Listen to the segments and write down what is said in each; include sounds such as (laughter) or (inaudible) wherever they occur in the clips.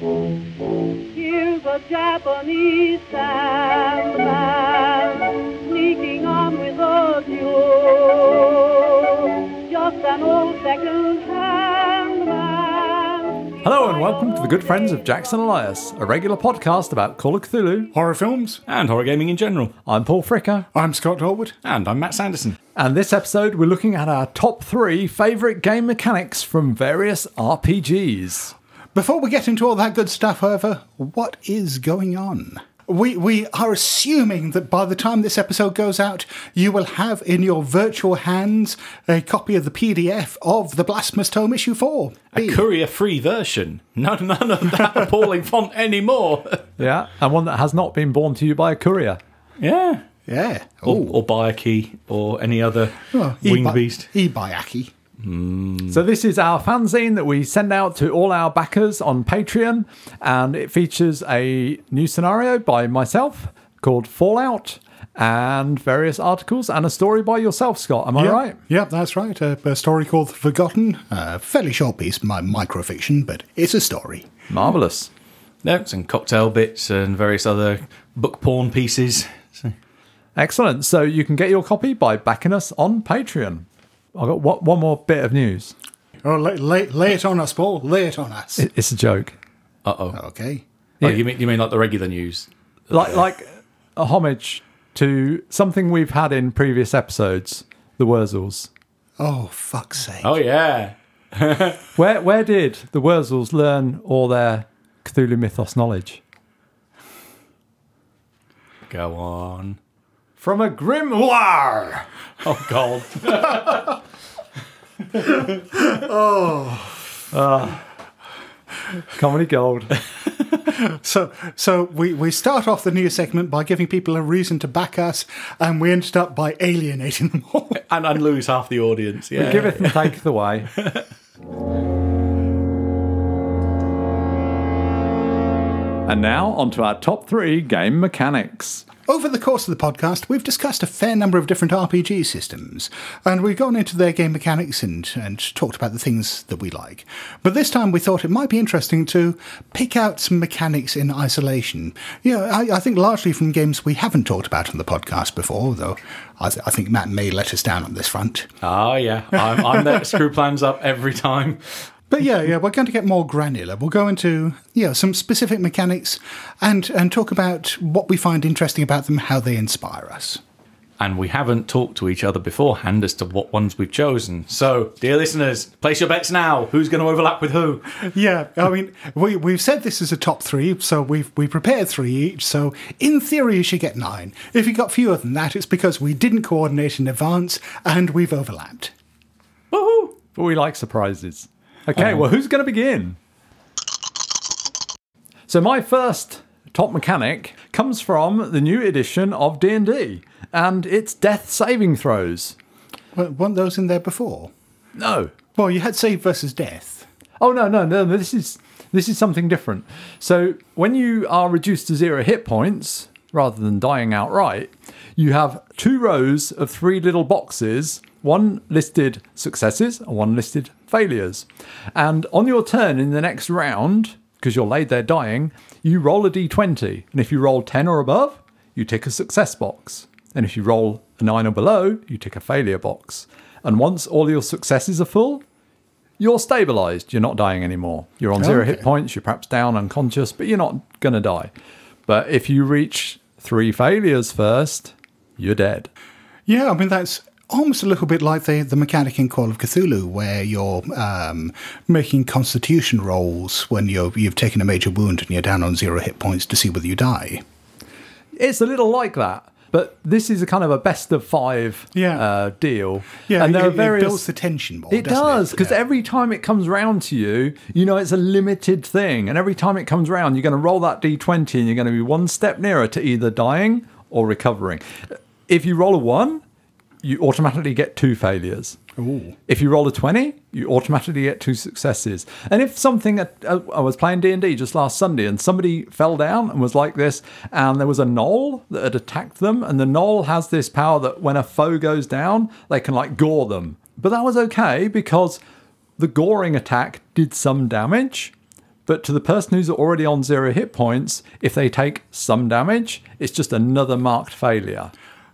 Here's a Japanese sandman sneaking on without you. Just an old second-hand man. Hello and welcome to the good friends of Jackson Elias, a regular podcast about Call of Cthulhu. horror films. and horror gaming in general. I'm Paul Fricker, I'm Scott Dorward. And I'm Matt Sanderson. and this episode we're looking at our top three favourite game mechanics from various RPGs. Before we get into all that good stuff, however, what is going on? We, we are assuming that by the time this episode goes out, you will have in your virtual hands a copy of the PDF of the Blasphemous Tome Issue 4. A courier free version. No, none of that (laughs) appalling font anymore. Yeah, and one that has not been born to you by a courier. yeah. yeah. Or, or buy a key or any other well, winged Ibai- beast. Ibayaki. Mm. So this is our fanzine that we send out to all our backers on Patreon, and it features a new scenario by myself called Fallout, and various articles and a story by yourself, Scott. Am I yeah. right? Yeah, that's right. A, a story called The Forgotten. A fairly short piece, my microfiction, but it's a story. Marvelous. Notes and cocktail bits and various other book porn pieces. So, Excellent. So you can get your copy by backing us on Patreon. I've got one one more bit of news. Oh, lay, lay, lay it on us, Paul. Lay it on us. It- It's a joke. uh oh. okay. Oh, you mean you mean like the regular news? Like like a homage to something we've had in previous episodes, the Wurzels. Oh, fuck's sake. Oh yeah. (laughs) Where where did the Wurzels learn all their Cthulhu mythos knowledge? Go on. From a grimoire. Oh god. (laughs) oh ah. Comedy gold. (laughs) So, so we, we start off the new segment by giving people a reason to back us, and we ended up by alienating them all. (laughs) and and lose half the audience. Yeah. Give it and take it away. and now onto our top three game mechanics. Over the course of the podcast, we've discussed a fair number of different RPG systems, and we've gone into their game mechanics and, and talked about the things that we like. But this time we thought it might be interesting to pick out some mechanics in isolation. You know, I, I think largely from games we haven't talked about on the podcast before, though I, th- I think Matt may let us down on this front. Ah yeah. I'm, I'm to screw plans up every time. But yeah, yeah, we're going to get more granular. We'll go into yeah some specific mechanics and and talk about what we find interesting about them, how they inspire us. and we haven't talked to each other beforehand as to what ones we've chosen. So, dear listeners, place your bets now. Who's going to overlap with who? Yeah, I mean, we we've said this is a top three, so we've we prepared three each. So in theory, you should get nine. If you got fewer than that, it's because we didn't coordinate in advance and we've overlapped. Woohoo! But we like surprises. Okay, uh-huh. well, who's going to begin? So my first top mechanic comes from the new edition of D&D, and it's death saving throws. Wa- Weren't those in there before? No. Well, you had save versus death. Oh no, no, no, no, this is this is something different. So when you are reduced to zero hit points rather than dying outright, you have two rows of three little boxes, one listed successes and one listed failures. And on your turn in the next round, because you're laid there dying, you roll a d20. And if you roll 10 or above, you tick a success box. And if you roll a 9 or below, you tick a failure box. And once all your successes are full, you're stabilized. You're not dying anymore. You're on zero hit points. You're perhaps down unconscious, but you're not going to die. But if you reach three failures first, you're dead. Yeah, I mean that's almost a little bit like the the mechanic in Call of Cthulhu, where you're um, making Constitution rolls when you're you've taken a major wound and you're down on zero hit points to see whether you die. It's a little like that, but this is a kind of a best of five Yeah. uh, deal. Yeah, and there it, are various. it builds the tension more. It does because Yeah. every time it comes round to you, you know it's a limited thing, and every time it comes round, you're going to roll that d20, and you're going to be one step nearer to either dying or recovering. If you roll a one, you automatically get two failures. Ooh. If you roll a 20, you automatically get two successes. And if something, uh, I was playing D&D just last Sunday and somebody fell down and was like this, and there was a gnoll that had attacked them, and the gnoll has this power that when a foe goes down, they can like gore them. But that was okay because the goring attack did some damage, But to the person who's already on zero hit points, if they take some damage, it's just another marked failure.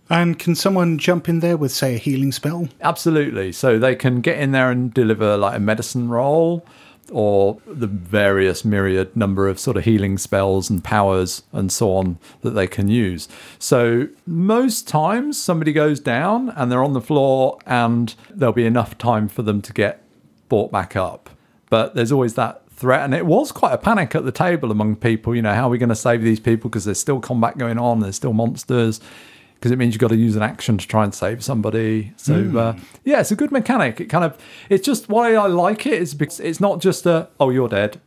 And can someone jump in there with, say, a healing spell? Absolutely. So they can get in there and deliver like a medicine roll or the various myriad number of sort of healing spells and powers and so on that they can use. So most times somebody goes down and they're on the floor and there'll be enough time for them to get brought back up. But there's always that threat and it was quite a panic at the table among people, you know, how are we going to save these people because there's still combat going on, there's still monsters because it means you've got to use an action to try and save somebody. So uh, yeah, it's a good mechanic. It kind of it's just why I like it is because it's not just a oh you're dead.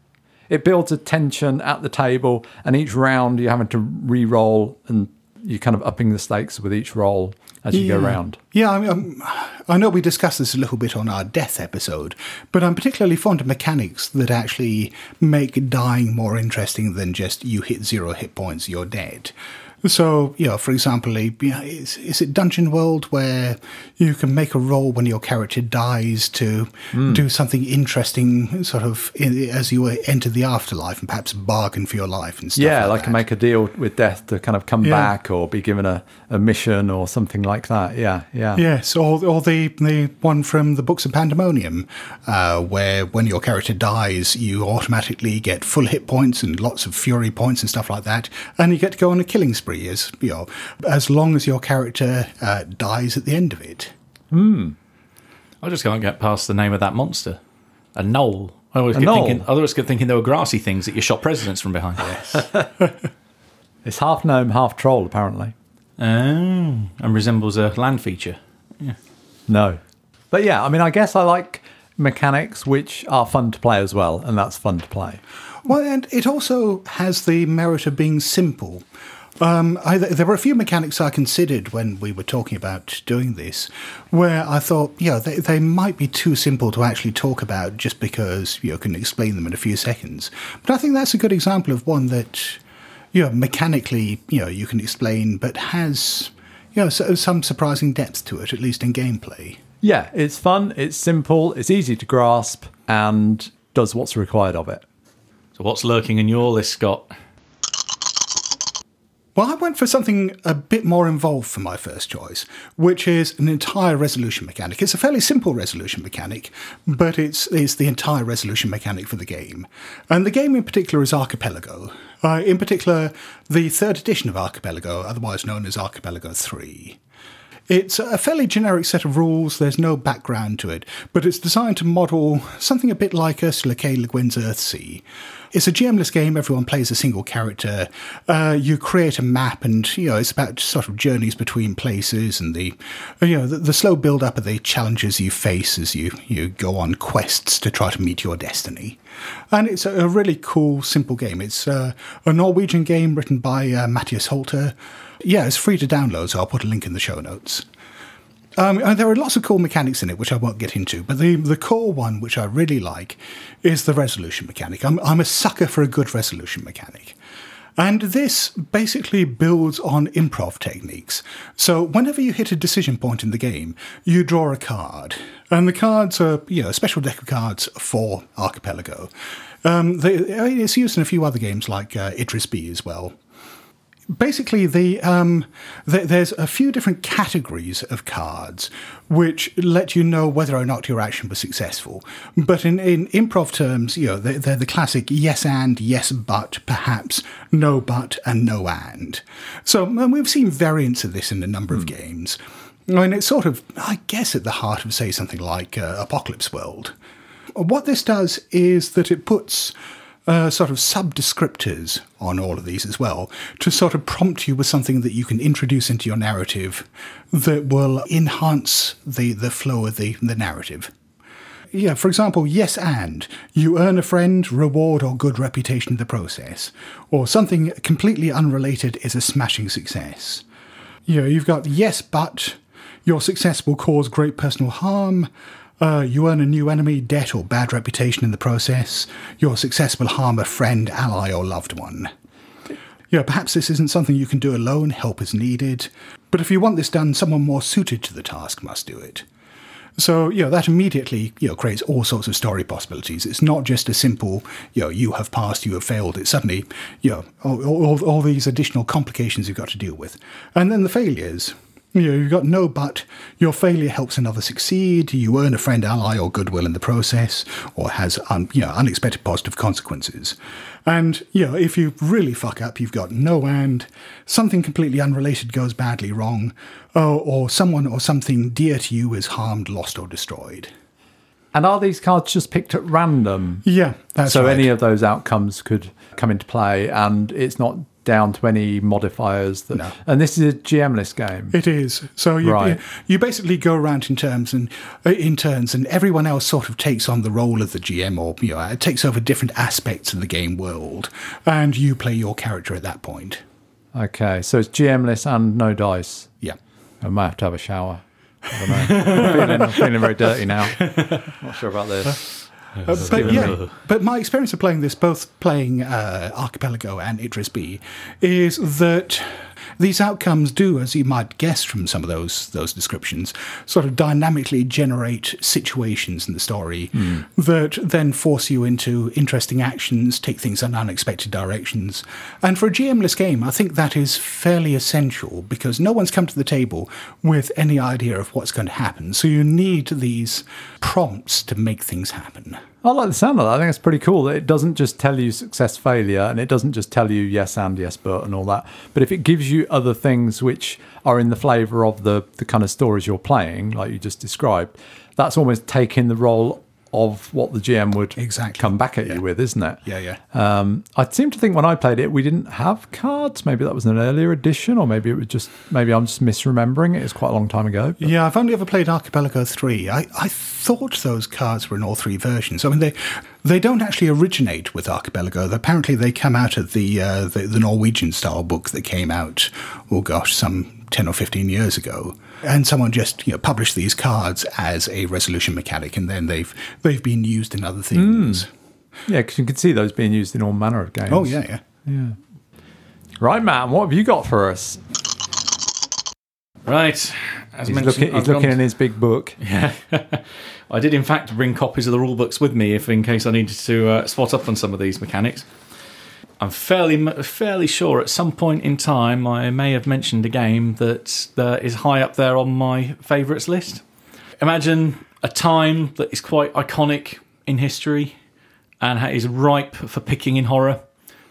It builds a tension at the table, and each round you're having to re-roll, and you're kind of upping the stakes with each roll as you go Yeah. round. Yeah, I, mean, um, I know we discussed this a little bit on our death episode, but I'm particularly fond of mechanics that actually make dying more interesting than just you hit zero hit points, you're dead. So, you know, for example, a- you know, is, is it Dungeon World where you can make a roll when your character dies to Hmm. do something interesting, sort of in, as you enter the afterlife and perhaps bargain for your life and stuff yeah, like like make a deal with death to kind of come Yeah. back or be given a, a mission or something like that. Yeah, yeah. Yes, or or the the one from the Books of Pandemonium, uh, where when your character dies, you automatically get full hit points and lots of fury points and stuff like that, and you get to go on a killing spree as you know, as long as your character uh, dies at the end of it. Hmm. I just can't get past the name of that monster. A knoll. I always A kept knoll? thinking. I always kept thinking there were grassy things that you shot presidents from behind. Yes. (laughs) It's half gnome, half troll, apparently. oh, and resembles a land feature. Yeah. No. But yeah, I mean, I guess I like mechanics which are fun to play as well, and that's fun to play. Well, and it also has the merit of being simple. Um, I, there were a few mechanics I considered when we were talking about doing this, where I thought, yeah, they, they might be too simple to actually talk about just because you know, can explain them in a few seconds. But I think that's a good example of one that, you know, mechanically, you know, you can explain, but has, you know, so, some surprising depth to it, at least in gameplay. Yeah, it's fun, it's simple, it's easy to grasp, and does what's required of it. So what's lurking in your list, Scott? Well, I went for something a bit more involved for my first choice, which is an entire resolution mechanic. It's a fairly simple resolution mechanic, but it's, it's the entire resolution mechanic for the game. And the game in particular is Archipelago. Uh, in particular, the third edition of Archipelago, otherwise known as Archipelago 3. It's a fairly generic set of rules, there's no background to it, but it's designed to model something a bit like Ursula K. Le Guin's Earthsea. It's a GMless game, everyone plays a single character. Uh, you create a map, and you know it's about sort of journeys between places and the you know the, the slow build up of the challenges you face as you, you go on quests to try to meet your destiny. And it's a, really cool, simple game. It's uh, a Norwegian game written by uh, Matthijs Holter. Yeah, it's free to download, so I'll put a link in the show notes. Um, and there are lots of cool mechanics in it, which I won't get into. But the, the core one, which I really like, is the resolution mechanic. I'm, I'm a sucker for a good resolution mechanic. And this basically builds on improv techniques. So whenever you hit a decision point in the game, you draw a card. And the cards are, you know, a special deck of cards for Archipelago. Um, they, it's used in a few other games like uh, Itras By as well basically the um, th- there's a few different categories of cards which let you know whether or not your action was successful. But in, in improv terms, you know, they're, they're the classic yes and, yes but, perhaps, no but, and no and. So and we've seen variants of this in a number of games. I mean, it's sort of, I guess, at the heart of, say, something like uh, Apocalypse World. What this does is that it puts uh, sort of sub descriptors on all of these as well to sort of prompt you with something that you can introduce into your narrative that will enhance the, the flow of the, the narrative. Yeah, for example, yes and. You earn a friend, reward, or good reputation in the process. Or something completely unrelated is a smashing success. You know, you've got yes, but your success will cause great personal harm. Uh, you earn a new enemy, debt, or bad reputation in the process. Your success will harm a friend, ally, or loved one. Yeah, perhaps this isn't something you can do alone, help is needed. But if you want this done, someone more suited to the task must do it. So, you know, that immediately, you know, creates all sorts of story possibilities. It's not just a simple, you know, you have passed, you have failed. It's suddenly, you know, all, all, all these additional complications you've got to deal with. And then the failures. You know, you've got no but. Your failure helps another succeed. You earn a friend, ally, or goodwill in the process, or has un, you know unexpected positive consequences. And you know, if you really fuck up, you've got no and. Something completely unrelated goes badly wrong, or, or someone or something dear to you is harmed, lost, or destroyed. And are these cards just picked at random? Yeah, that's so right. any of those outcomes could come into play, and it's not down to any modifiers. That, No. And this is a GM-less game. It is. So you, Right. you basically go around in terms and uh, in turns, and everyone else sort of takes on the role of the GM, or you know, it takes over different aspects of the game world, and you play your character at that point. Okay, so it's GM-less and no dice. Yeah. I might have to have a shower. I don't know. I'm, feeling, I'm feeling very dirty now. (laughs) Not sure about this. Uh, but yeah, but my experience of playing this, both playing uh, Archipelago and Itras By, is that these outcomes do, as you might guess from some of those those descriptions, sort of dynamically generate situations in the story hmm. that then force you into interesting actions, take things in unexpected directions. And for a GM-less game, I think that is fairly essential because no one's come to the table with any idea of what's going to happen. So you need these prompts to make things happen. I like the sound of that. I think it's pretty cool that it doesn't just tell you success, failure, and it doesn't just tell you yes and yes but and all that. But if it gives you other things which are in the flavour of the the kind of stories you're playing, like you just described, that's almost taking the role of what the GM would Exactly. come back at Yeah. you with, isn't it? Yeah, yeah. Um, I seem to think when I played it, we didn't have cards. Maybe that was an earlier edition, or maybe it was just maybe I'm just misremembering it. It's quite a long time ago. but- Yeah, I've only ever played Archipelago 3. I, I thought those cards were in all three versions. I mean, they they don't actually originate with Archipelago. Apparently, they come out of the, uh, the, the Norwegian style book that came out, oh gosh, some 10 or 15 years ago. And someone just you know, published these cards as a resolution mechanic, and then they've they've been used in other things. Yeah, because you can see those being used in all manner of games. Oh, yeah, yeah. Yeah. Right, Matt, what have you got for us? Right. As He's mentioned, looking, he's looking in his big book. Yeah. (laughs) I did, in fact, bring copies of the rule books with me if, in case I needed to uh, spot up on some of these mechanics. I'm fairly fairly sure at some point in time I may have mentioned a game that uh, is high up there on my favourites list. Imagine a time that is quite iconic in history and is ripe for picking in horror.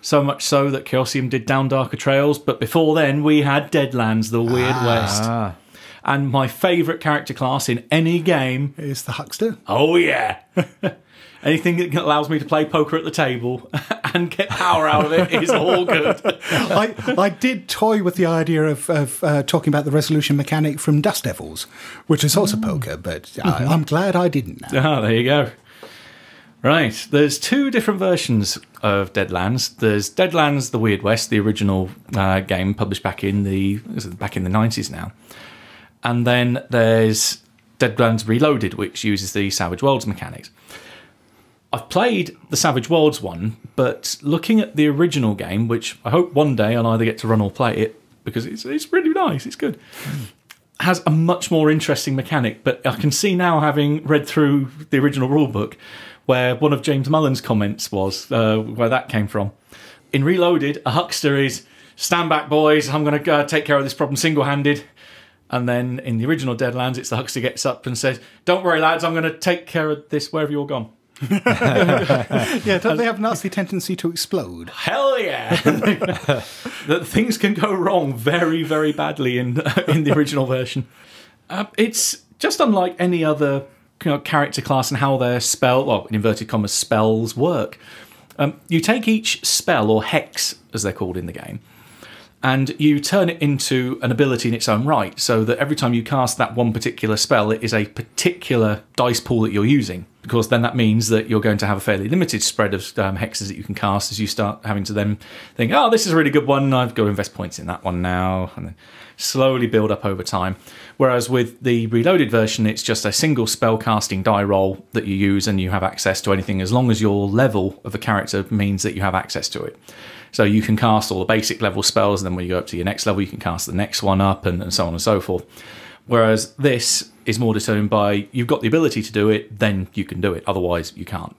So much so that Chaosium did Down Darker Trails, but before then we had Deadlands, the Weird West. Ah, And my favourite character class in any game Is the huckster? Oh yeah. (laughs) Anything that allows me to play poker at the table (laughs) and get power out of it is all good. (laughs) I, I did toy with the idea of, of uh, talking about the resolution mechanic from Dust Devils, which is also poker, but I, I'm glad I didn't. Ah, there you go. Right, there's two different versions of Deadlands. There's Deadlands: The Weird West, the original uh, game published back in the back in the 90s now, and then there's Deadlands Reloaded, which uses the Savage Worlds mechanics. I've played the Savage Worlds one, but looking at the original game, which I hope one day I'll either get to run or play it because it's it's really nice, it's good. Has a much more interesting mechanic, but I can see now, having read through the original rulebook, where one of James Mullen's comments was uh, where that came from. In Reloaded, a huckster is stand back, boys. I'm going to uh, take care of this problem single handed. And then in the original Deadlands, it's the huckster gets up and says, "Don't worry, lads. I'm going to take care of this wherever you're gone." Yeah, don't they have a nasty tendency to explode? Hell yeah! (laughs) that things can go wrong very, very badly in in the original version. Uh, it's just unlike any other you know, character class and how their spell, well, in inverted commas, spells work. Um, you take each spell or hex, as they're called in the game, and you turn it into an ability in its own right, so that every time you cast that one particular spell, it is a particular dice pool that you're using. Because then that means that you're going to have a fairly limited spread of um, hexes that you can cast as you start having to then think, oh, this is a really good one, I've got to invest points in that one now, and then slowly build up over time. Whereas with the reloaded version, it's just a single spell casting die roll that you use, and you have access to anything as long as your level of the character means that you have access to it. So you can cast all the basic level spells, and then when you go up to your next level, you can cast the next one up, and, and so on and so forth. Whereas this is more determined by you've got the ability to do it, then you can do it. Otherwise, you can't.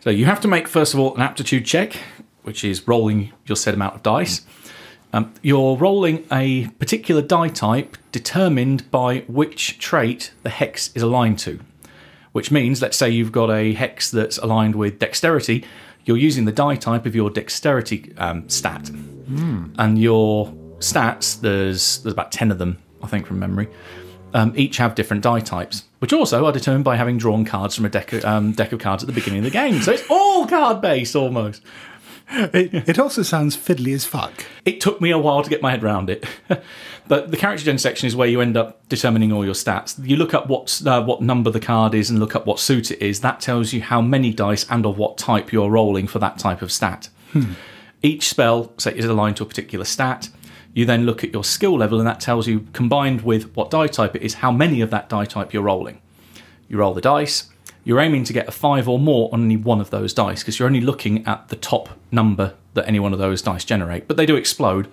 So you have to make first of all an aptitude check, which is rolling your set amount of dice. Um, you're rolling a particular die type determined by which trait the hex is aligned to. Which means, let's say you've got a hex that's aligned with dexterity, you're using the die type of your dexterity um, stat, and your stats there's there's about ten of them, I think from memory. Um, each have different die types, which also are determined by having drawn cards from a deck of, um, deck of cards at the beginning of the game. So it's all card based almost. It, it also sounds fiddly as fuck. It took me a while to get my head around it. (laughs) but the character gen section is where you end up determining all your stats. You look up what uh, what number the card is and look up what suit it is. That tells you how many dice and of what type you're rolling for that type of stat. Each spell say, is aligned to a particular stat. You then look at your skill level, and that tells you, combined with what die type it is, how many of that die type you're rolling. You roll the dice. You're aiming to get a five or more on any one of those dice because you're only looking at the top number that any one of those dice generate. But they do explode.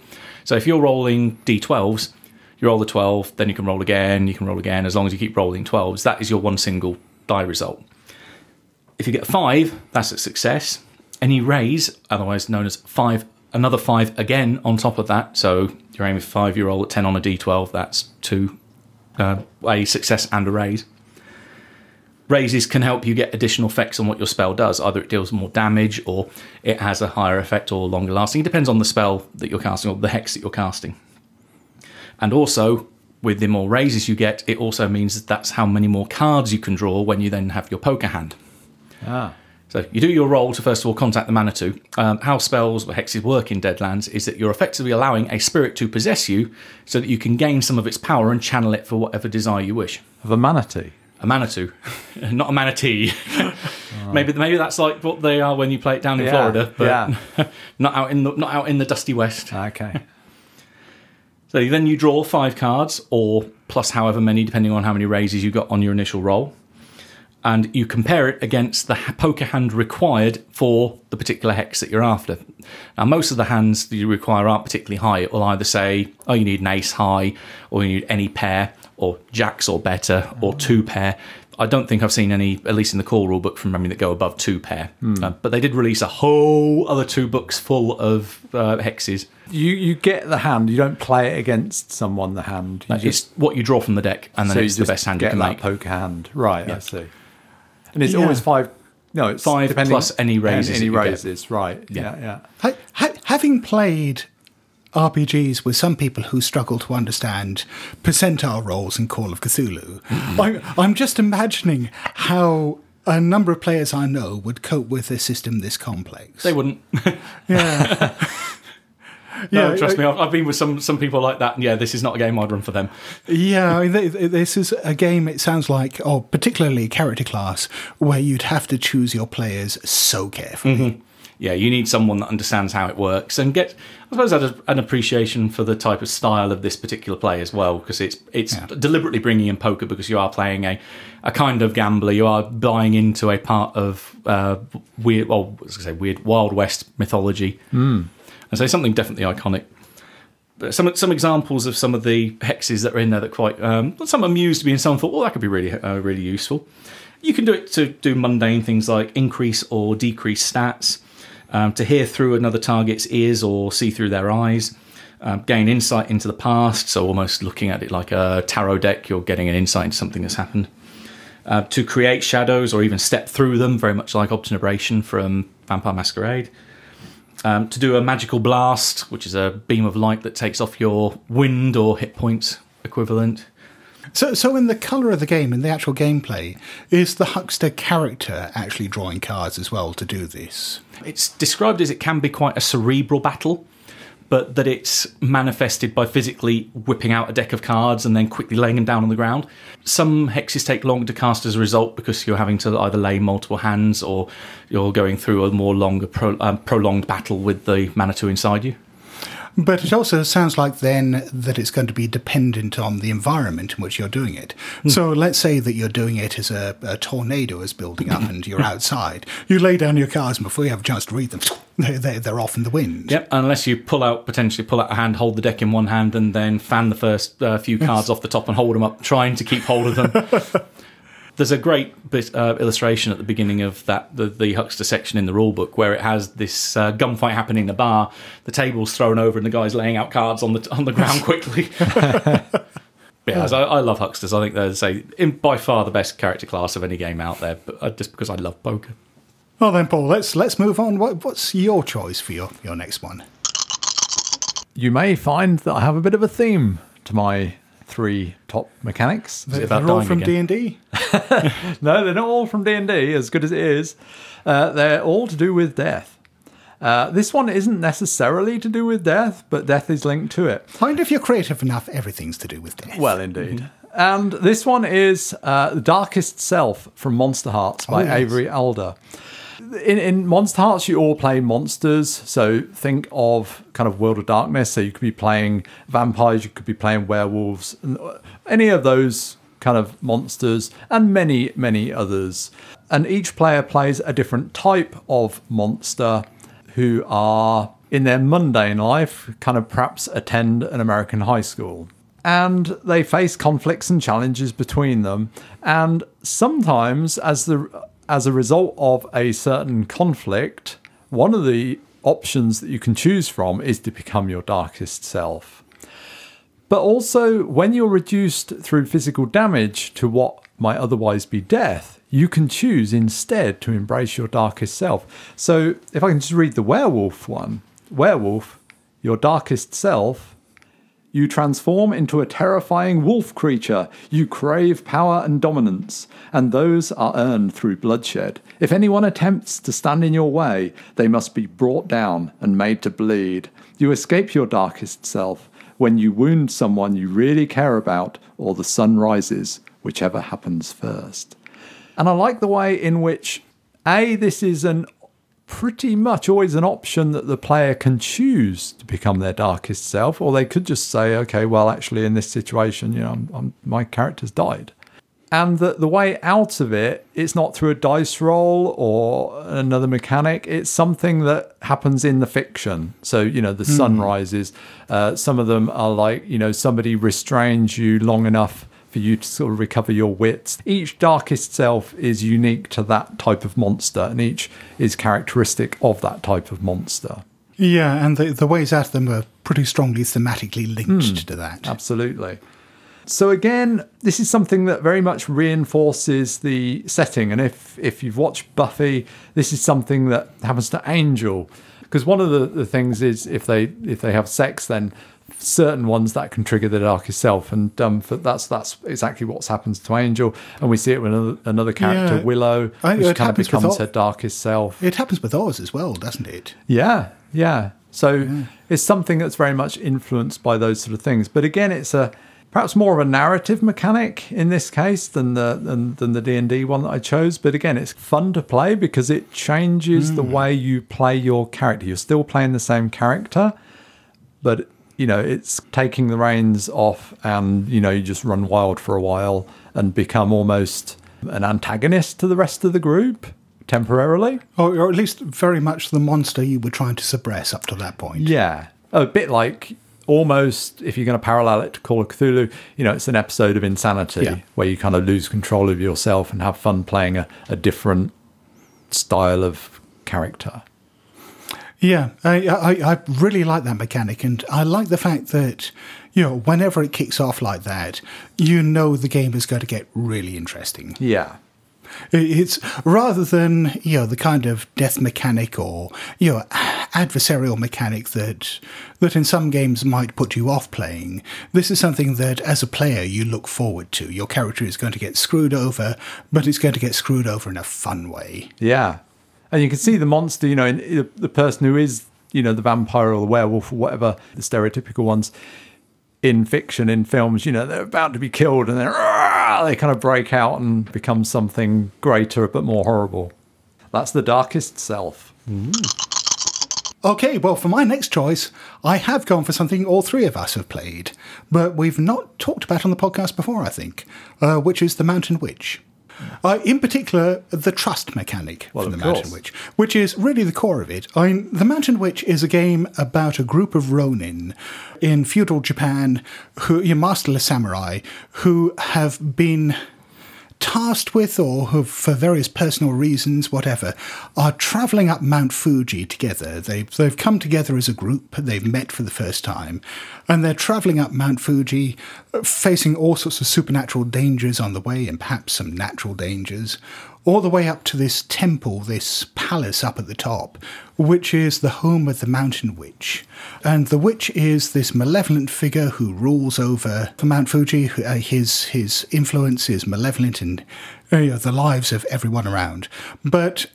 So if you're rolling d12s, you roll the 12, then you can roll again, you can roll again, as long as you keep rolling 12s. That is your one single die result. If you get a five, that's a success. Any raise, otherwise known as five, another five again on top of that. So you're aiming five, you roll at 10 on a d12, that's two, uh, a success and a raise. Raises can help you get additional effects on what your spell does. Either it deals more damage or it has a higher effect or longer lasting. It depends on the spell that you're casting or the hex that you're casting. And also, with the more raises you get, it also means that that's how many more cards you can draw when you then have your poker hand. Ah. So you do your role to first of all contact the Manitou. Um, how spells or hexes work in Deadlands is that you're effectively allowing a spirit to possess you so that you can gain some of its power and channel it for whatever desire you wish. Of a manatee. A Manitou, (laughs) not a manatee. (laughs) maybe maybe that's like what they are when you play it down in Yeah, Florida, but yeah. (laughs) not out in the not out in the dusty west. Okay. So then you draw five cards, or plus however many, depending on how many raises you got on your initial roll. And you compare it against the poker hand required for the particular hex that you're after. Now, most of the hands that you require aren't particularly high. It will either say, oh, you need an ace high, or you need any pair, or jacks or better, or two pair. I don't think I've seen any, at least in the core rulebook from memory, that go above two pair. Uh, but they did release a whole other two books full of uh, hexes. You you get the hand. You don't play it against someone. The hand. You It's what you draw from the deck, and then so it's the best hand you can that make. poker hand. Right. I see. And it's Yeah. always five. No, it's Five depending- plus any raises Any that you get. raises. Right. Yeah. Yeah. Ha- ha- having played RPGs with some people who struggle to understand percentile rolls in Call of Cthulhu, mm-hmm. I'm, I'm just imagining how a number of players I know would cope with a system this complex. They wouldn't. yeah. (laughs) no, Yeah, trust me. I've, I've been with some some people like that. And yeah, this is not a game I'd run for them. Yeah, I mean, th- th- this is a game, it sounds like, or particularly character class, where you'd have to choose your players so carefully. Yeah, you need someone that understands how it works and get, I suppose, a, an appreciation for the type of style of this particular play as well, because it's it's Yeah. deliberately bringing in poker because you are playing a, a kind of gambler. You are buying into a part of uh, weird, well, I was gonna say weird Wild West mythology, mm. And so something definitely iconic. Some some examples of some of the hexes that are in there that quite um, some amused me and some thought, well, that could be really uh, really useful. You can do it to do mundane things like increase or decrease stats, um, to hear through another target's ears or see through their eyes, um, gain insight into the past. So almost looking at it like a tarot deck, you're getting an insight into something that's happened. Uh, to create shadows or even step through them, very much like Obtenebration from Vampire Masquerade. Um, to do a magical blast, which is a beam of light that takes off your wind or hit points equivalent. So, so in the colour of the game, in the actual gameplay, is the huckster character actually drawing cards as well to do this? It's described as it can be quite a cerebral battle, but that it's manifested by physically whipping out a deck of cards and then quickly laying them down on the ground. Some hexes take longer to cast as a result because you're having to either lay multiple hands or you're going through a more longer, pro, um, prolonged battle with the Manitou inside you. But it also sounds like then that it's going to be dependent on the environment in which you're doing it. So let's say that you're doing it as a, a tornado is building up and you're (laughs) outside. You lay down your cards and before you have a chance to read them, (laughs) They're, they're, they're off in the wind. Yep, unless you pull out potentially pull out a hand, hold the deck in one hand, and then fan the first uh, few cards off the top and hold them up, trying to keep hold of them. (laughs) There's a great bit, uh, illustration at the beginning of that the, the huckster section in the rulebook where it has this uh, gunfight happening in the bar. The table's thrown over and the guy's laying out cards on the on the ground (laughs) quickly. (laughs) yeah, so I, I love hucksters. I think they're say in, by far the best character class of any game out there. But uh, just because I love poker. Well then, Paul, let's let's move on. What, what's your choice for your, your next one? You may find that I have a bit of a theme to my three top mechanics. about They're (laughs) all from D and D. No, they're not all from D&D, as good as it is. Uh, they're all to do with death. Uh, this one isn't necessarily to do with death, but death is linked to it. Find if you're creative enough, everything's to do with death. Well, indeed. And this one is uh, The Darkest Self from Monster Hearts by Oh, yes. Avery Alder. In, in Monster Hearts, you all play monsters. So think of kind of World of Darkness. So you could be playing vampires, you could be playing werewolves, uh, any of those kind of monsters, and many, many others. And each player plays a different type of monster who are in their mundane life, kind of perhaps attend an American high school. And they face conflicts and challenges between them. And sometimes, as the as a result of a certain conflict, one of the options that you can choose from is to become your darkest self. But also, when you're reduced through physical damage to what might otherwise be death, you can choose instead to embrace your darkest self. So, if I can just read the werewolf one Werewolf, your darkest self, you transform into a terrifying wolf creature. You crave power and dominance, and those are earned through bloodshed. If anyone attempts to stand in your way, they must be brought down and made to bleed. You escape your darkest self when you wound someone you really care about, or the sun rises, whichever happens first. And I like the way in which, A, this is an pretty much always an option that the player can choose to become their darkest self, or they could just say, okay, well, actually, in this situation, you know, I'm, I'm, my character's died. And the, the way out of it, it's not through a dice roll or another mechanic. It's something that happens in the fiction. So, you know, the sun rises. Uh, some of them are like, you know, somebody restrains you long enough for you to sort of recover your wits. Each darkest self is unique to that type of monster, and each is characteristic of that type of monster. Yeah, and the, the ways out of them are pretty strongly thematically linked hmm. to that. Absolutely. So again, this is something that very much reinforces the setting. And if if you've watched Buffy, this is something that happens to Angel. Because one of the, the things is if they if they have sex, then certain ones that can trigger the darkest self, and um, for, that's that's exactly what's happens to Angel, and we see it with another, another character, Yeah. Willow, which kind of with becomes her darkest self. It happens with Oz as well, doesn't it? Yeah, yeah. So it's something that's very much influenced by those sort of things. But again, it's a perhaps more of a narrative mechanic in this case than the than, than the D and D one that I chose. But again, it's fun to play because it changes the way you play your character. You're still playing the same character, but you know it's taking the reins off, and you know you just run wild for a while and become almost an antagonist to the rest of the group temporarily. Or, or at least very much the monster you were trying to suppress up to that point. Yeah, a bit like almost if you're going to parallel it to Call of Cthulhu, you know, it's an episode of Insanity Yeah. where you kind of lose control of yourself and have fun playing a, a different style of character. Yeah, I, I, I really like that mechanic, and I like the fact that you know whenever it kicks off like that, you know the game is going to get really interesting. Yeah. It's rather than you know the kind of death mechanic or you know adversarial mechanic that that in some games might put you off playing. This is something that as a player you look forward to. Your character is going to get screwed over, but it's going to get screwed over in a fun way. Yeah. And you can see the monster, you know, in, the person who is, you know, the vampire or the werewolf or whatever, the stereotypical ones in fiction, in films, you know, they're about to be killed and then they kind of break out and become something greater but more horrible. That's the darkest self. Okay, well, for my next choice, I have gone for something all three of us have played, but we've not talked about on the podcast before, I think, uh, which is The Mountain Witch. Uh, in particular, the trust mechanic Well, for the Mountain. Witch, which is really the core of it. I mean, the Mountain Witch is a game about a group of Ronin in feudal Japan, who, you masterless samurai, who have been tasked with, or who, for various personal reasons, whatever, are travelling up Mount Fuji together. They've, they've come together as a group, they've met for the first time, and they're travelling up Mount Fuji, uh, facing all sorts of supernatural dangers on the way, and perhaps some natural dangers, all the way up to this temple, this palace up at the top, which is the home of the Mountain Witch. And the witch is this malevolent figure who rules over Mount Fuji. Uh, his his influence is malevolent in uh, the lives of everyone around. But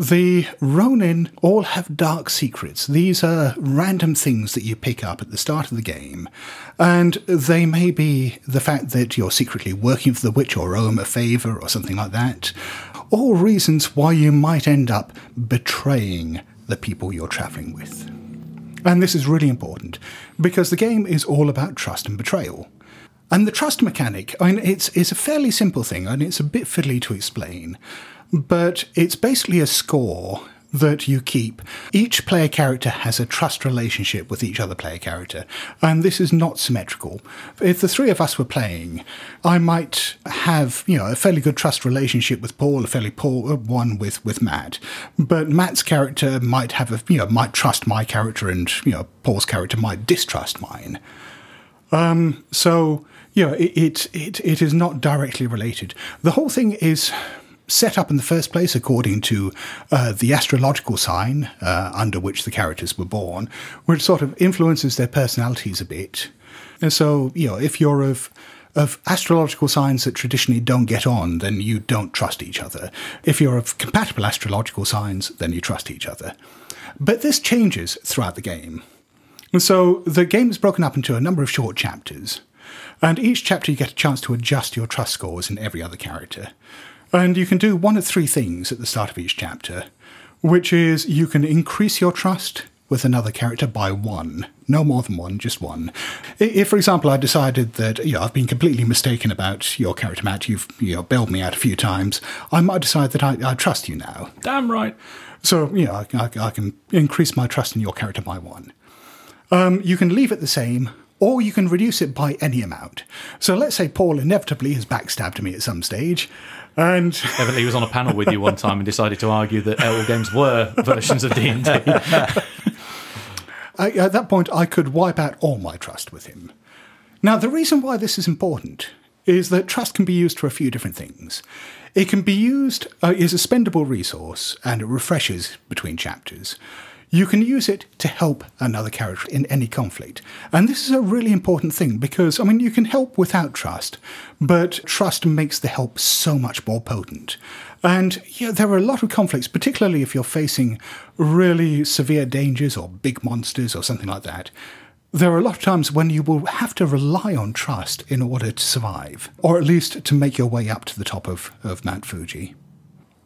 the Ronin all have dark secrets. These are random things that you pick up at the start of the game, and they may be the fact that you're secretly working for the witch or owe 'em a favour or something like that, all reasons why you might end up betraying the people you're travelling with. And this is really important because the game is all about trust and betrayal. And the trust mechanic, I mean, it's, it's a fairly simple thing and it's a bit fiddly to explain, but it's basically a score that you keep. Each player character has a trust relationship with each other player character, and this is not symmetrical. If the three of us were playing, I might have, you know, a fairly good trust relationship with Paul, a fairly poor one with, with Matt, but Matt's character might have a, you know, might trust my character and, you know, Paul's character might distrust mine. Um, so, it, it, it, it is not directly related. The whole thing is set up in the first place according to uh, the astrological sign uh, under which the characters were born, which sort of influences their personalities a bit. And so, you know, if you're of of astrological signs that traditionally don't get on, then you don't trust each other. If you're of compatible astrological signs, then you trust each other. But this changes throughout the game. And so the game is broken up into a number of short chapters, and each chapter you get a chance to adjust your trust scores in every other character. And you can do one of three things at the start of each chapter, which is you can increase your trust with another character by one, no more than one, just one. If, for example, I decided that you know I've been completely mistaken about your character, Matt, you've you know bailed me out a few times, I might decide that I, I trust you now. Damn right. So, you know, I, I, I can increase my trust in your character by one. Um, you can leave it the same, or you can reduce it by any amount. So let's say Paul inevitably has backstabbed me at some stage, and (laughs) Evidently, he was on a panel with you one time and decided to argue that Airwall games were (laughs) versions of D and D. (laughs) At that point I could wipe out all my trust with him. Now, the reason why this is important is that trust can be used for a few different things. It can be used uh, as a spendable resource and it refreshes between chapters. You can use it to help another character in any conflict. And this is a really important thing because, I mean, you can help without trust, but trust makes the help so much more potent. And yeah, there are a lot of conflicts, particularly if you're facing really severe dangers or big monsters or something like that. There are a lot of times when you will have to rely on trust in order to survive, or at least to make your way up to the top of, of Mount Fuji.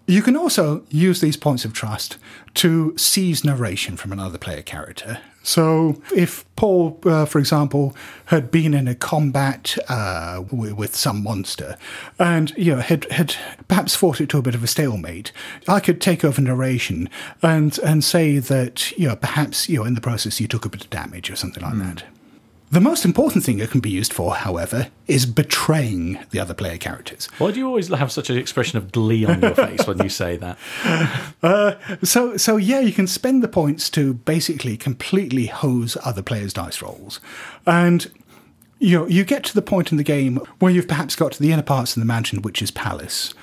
You can also use these points of trust to seize narration from another player character. So, if Paul, uh, for example, had been in a combat uh, w- with some monster, and you know had had perhaps fought it to a bit of a stalemate, I could take over narration and and say that you know perhaps you know in the process you took a bit of damage or something like that. The most important thing it can be used for, however, is betraying the other player characters. Why do you always have such an expression of glee on your face when you say that? (laughs) Uh, so, so yeah, you can spend the points to basically completely hose other players' dice rolls, and you know, you get to the point in the game where you've perhaps got to the inner parts of the Mountain Witch's palace.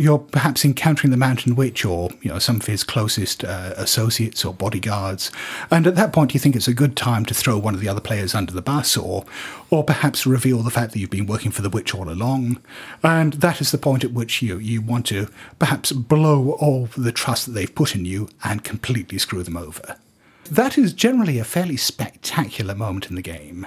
You're perhaps encountering the Mountain Witch or you know some of his closest uh, associates or bodyguards, and at that point you think it's a good time to throw one of the other players under the bus, or or perhaps reveal the fact that you've been working for the witch all along, and that is the point at which you you want to perhaps blow all the trust that they've put in you and completely screw them over. That is generally a fairly spectacular moment in the game.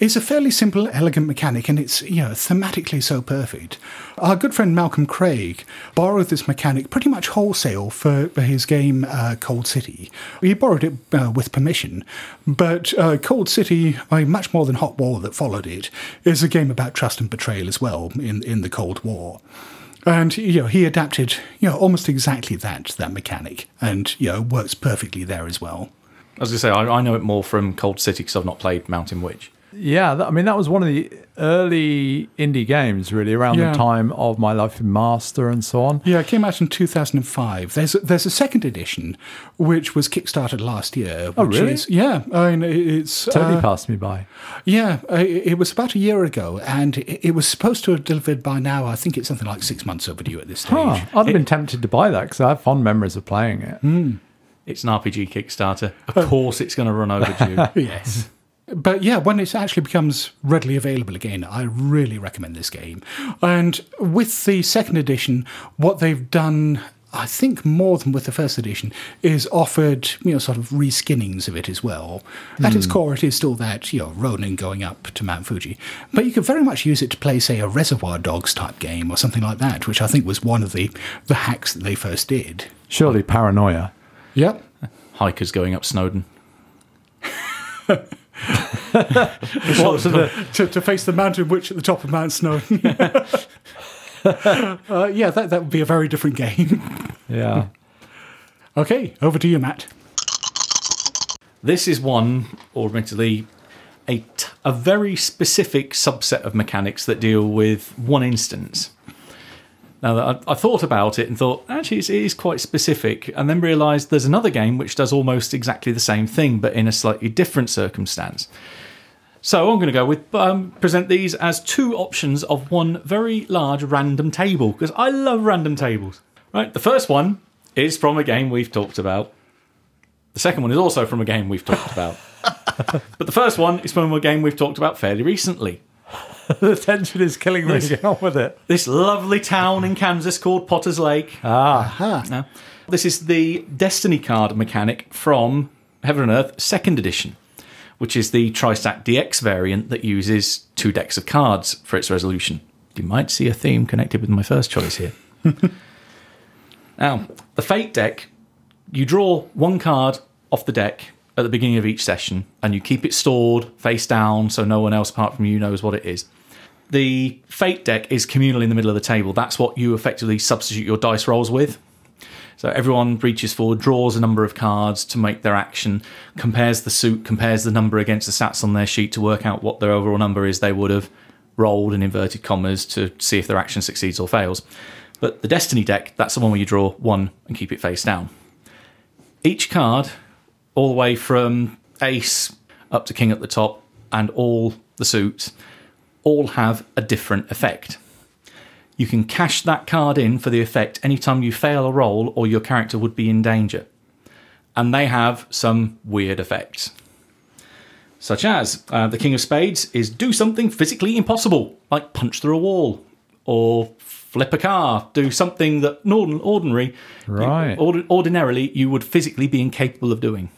It's a fairly simple, elegant mechanic, and it's you know thematically so perfect. Our good friend Malcolm Craig borrowed this mechanic pretty much wholesale for, his game uh, Cold City. He borrowed it uh, with permission, but uh, Cold City, I much more than Hot War that followed it, is a game about trust and betrayal as well in in the Cold War. And you know, he adapted you know almost exactly that that mechanic, and you know works perfectly there as well. As I say, I, I know it more from Cold City because I've not played Mountain Witch. Yeah, I mean that was one of the early indie games, really, around Yeah. the time of My Life in Master and so on. Yeah, it came out in 2005. There's a, there's a second edition, which was kickstarted last year. Oh, really? Is, yeah, I mean it's Totally uh, passed me by. yeah. uh, It, it was about a year ago, and it, it was supposed to have delivered by now. I think it's something like six months overdue at this stage. Huh, I'd have been tempted to buy that because I have fond memories of playing it. It's an RPG Kickstarter. Of course, it's going to run (laughs) overdue. Yes. But yeah, when it actually becomes readily available again, I really recommend this game. And with the second edition, what they've done, I think more than with the first edition, is offered, you know, sort of reskinnings of it as well. At its hmm. core, it is still that, you know, Ronin going up to Mount Fuji. But you could very much use it to play, say, a Reservoir Dogs type game or something like that, which I think was one of the, the hacks that they first did. Surely paranoia. Yep. (laughs) Hikers going up Snowdon. (laughs) What sort of- to, to face the mountain witch at the top of Mount Snowdon. (laughs) (laughs) uh, yeah, that, that would be a very different game. yeah. okay, over to you, Matt. This is one, or admittedly, a, t- a very specific subset of mechanics that deal with one instance. Now, I, I thought about it and thought, actually, it is quite specific, and then realised there's another game which does almost exactly the same thing, but in a slightly different circumstance. So I'm going to go with um, present these as two options of one very large random table because I love random tables. Right, the first one is from a game we've talked about. The second one is also from a game we've talked about. (laughs) but the first one is from a game we've talked about fairly recently. (laughs) the tension is killing me. Get on with it. This lovely town in Kansas called Potter's Lake. Ah, Now, this is the Destiny card mechanic from Heaven and Earth Second Edition, which is the Tri-Stat dX variant that uses two decks of cards for its resolution. You might see a theme connected with my first choice here. (laughs) now, the Fate deck, you draw one card off the deck at the beginning of each session, and you keep it stored face down so no one else apart from you knows what it is. The Fate deck is communal in the middle of the table. That's what you effectively substitute your dice rolls with. So everyone reaches forward, draws a number of cards to make their action, compares the suit, compares the number against the stats on their sheet to work out what their overall number is they would have rolled in inverted commas to see if their action succeeds or fails. But the Destiny deck, that's the one where you draw one and keep it face down. Each card, all the way from ace up to king at the top, and all the suits, all have a different effect. You can cash that card in for the effect anytime you fail a roll or your character would be in danger. And they have some weird effects. Such as uh, the King of Spades is do something physically impossible, like punch through a wall or flip a car, do something that ordinary, Right. ord- ordinarily you would physically be incapable of doing.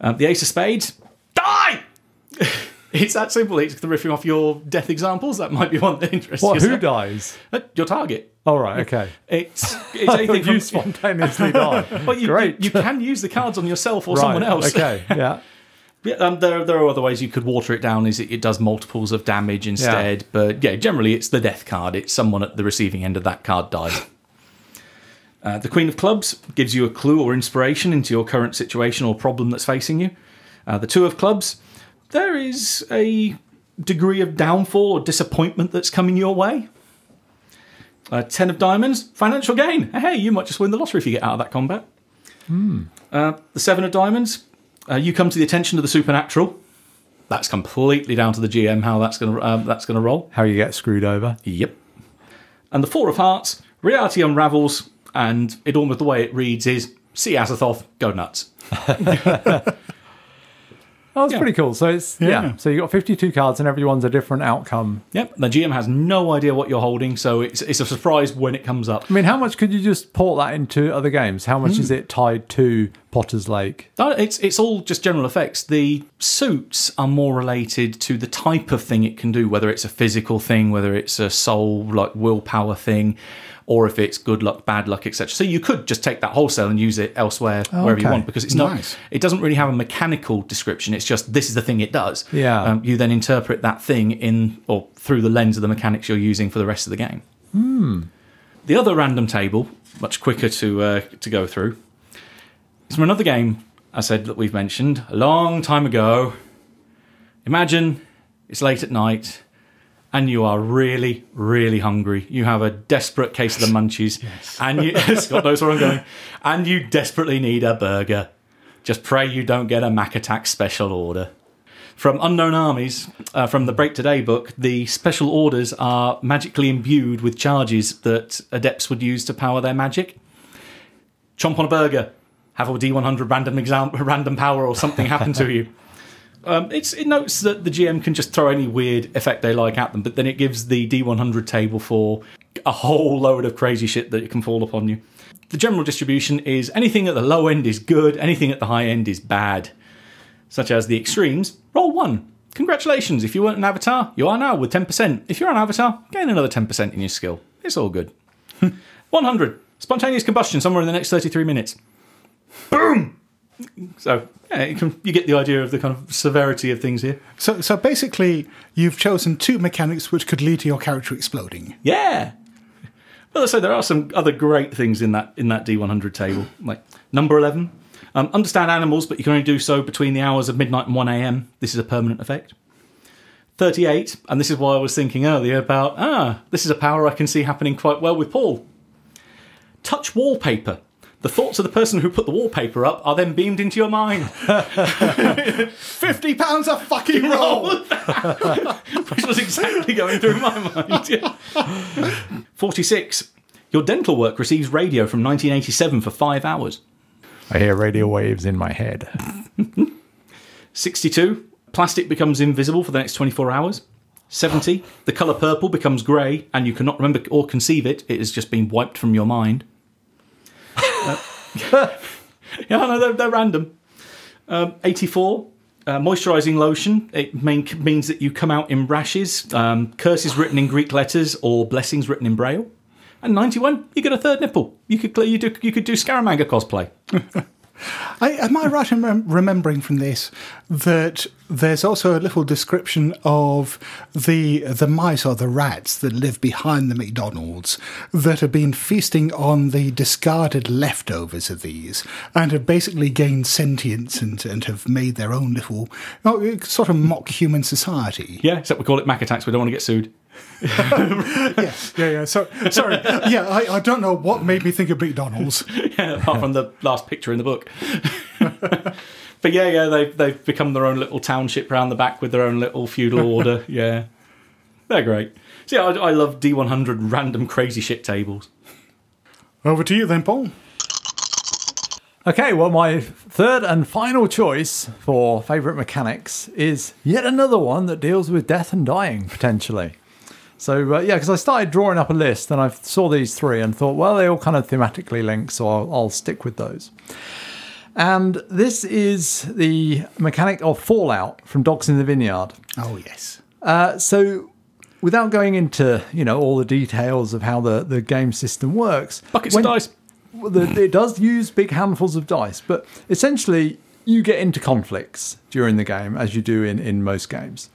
Uh, the Ace of Spades, die! (laughs) it's that simple. It's the riffing off your death examples. That might be one that interests what? you. Who dies? Uh, Your target. All right. Okay. It's it's (laughs) anything you from, spontaneously die. (laughs) well, you, Great. You, you can use the cards on yourself or right. someone else. Okay. (laughs) Yeah. Yeah, um, there, there are other ways you could water it down. Is it, it does multiples of damage instead? But yeah, generally it's the death card. It's someone at the receiving end of that card dies. Uh, the Queen of Clubs gives you a clue or inspiration into your current situation or problem that's facing you. Uh, the Two of Clubs, there is a degree of downfall or disappointment that's coming your way. Uh, Ten of Diamonds, financial gain. Hey, you might just win the lottery if you get out of that combat. Uh, the Seven of Diamonds, uh, you come to the attention of the supernatural. That's completely down to the GM how that's going to um, that's going to roll. How you get screwed over? Yep. And the Four of Hearts, reality unravels, and it almost the way it reads is see Azathoth, go nuts. (laughs) (laughs) Oh, that's Yeah. pretty cool. So it's yeah. Yeah. So you got fifty-two cards, and everyone's a different outcome. Yep. The GM has no idea what you're holding, so it's it's a surprise when it comes up. I mean, how much could you just port that into other games? How much is hmm. it tied to Potter's Lake? Uh, it's it's all just general effects. The suits are more related to the type of thing it can do, whether it's a physical thing, whether it's a soul like willpower thing, or if it's good luck, bad luck, etc. So you could just take that wholesale and use it elsewhere wherever you want because it's not. Nice. It doesn't really have a mechanical description. It's just this is the thing it does. Yeah. Um, you then interpret that thing in or through the lens of the mechanics you're using for the rest of the game. The other random table, much quicker to uh, to go through, is from another game I said that we've mentioned a long time ago. Imagine it's late at night and you are really, really hungry. You have a desperate case of the munchies, and you Scott knows where I'm going, and you desperately need a burger. Just pray you don't get a Mac Attack special order. From Unknown Armies, uh, from the Break Today book, the special orders are magically imbued with charges that adepts would use to power their magic. Chomp on a burger, have a D100 random exam- (laughs) random power or something happen to (laughs) you. Um, it notes that the GM can just throw any weird effect they like at them, but then it gives the D100 table for a whole load of crazy shit that can fall upon you. The general distribution is anything at the low end is good, anything at the high end is bad. Such as the extremes, roll one. Congratulations, if you weren't an avatar, you are now with 10%. If you're an avatar, gain another 10% in your skill. It's all good. (laughs) 100. Spontaneous combustion somewhere in the next 33 minutes. Boom! So, yeah, you, can, you get the idea of the kind of severity of things here. So, so basically, you've chosen two mechanics which could lead to your character exploding. Yeah. Well, I say there are some other great things in that in that D100 table, like number eleven. Um, understand animals, but you can only do so between the hours of midnight and one a.m. This is a permanent effect. Thirty-eight, and this is why I was thinking earlier about ah, this is a power I can see happening quite well with Paul. Touch wallpaper. The thoughts of the person who put the wallpaper up are then beamed into your mind. Fifty pounds a fucking (laughs) roll. (laughs) which was exactly going through my mind. yeah. 46. Your dental work receives radio from 1987 for five hours. I hear radio waves in my head. 62. Plastic becomes invisible for the next 24 hours. 70. The colour purple becomes grey and you cannot remember or conceive it. It has just been wiped from your mind. (laughs) Yeah, no, they're, they're random. Um, 84. Uh, moisturising lotion. It main, means that you come out in rashes, um, curses written in Greek letters, or blessings written in Braille. And 91, you get a third nipple. You could you do you could do Scaramanga cosplay. (laughs) I, am I right in rem- remembering from this that there's also a little description of the the mice or the rats that live behind the McDonald's that have been feasting on the discarded leftovers of these and have basically gained sentience and, and have made their own little oh, sort of mock human society. Yeah, except we call it Mac attacks. We don't want to get sued. Yeah, (laughs) yeah, yeah. So sorry. Yeah, I, I don't know what made me think of McDonald's. (laughs) yeah, apart from the last picture in the book. (laughs) but yeah, yeah, they've they've become their own little township round the back with their own little feudal order. Yeah, they're great. So yeah, I, I love D100 random crazy shit tables. Over to you then, Paul. Okay, well, my third and final choice for favourite mechanics is yet another one that deals with death and dying, potentially. So, uh, yeah, because I started drawing up a list and I saw these three and thought, well, they all kind of thematically link, so I'll, I'll stick with those. And this is the mechanic of Fallout from Dogs in the Vineyard. Oh yes. Uh, so, without going into you know all the details of how the, the game system works, Buckets when- of dice. the, it does use big handfuls of dice, but essentially you get into conflicts during the game, as you do in, in most games.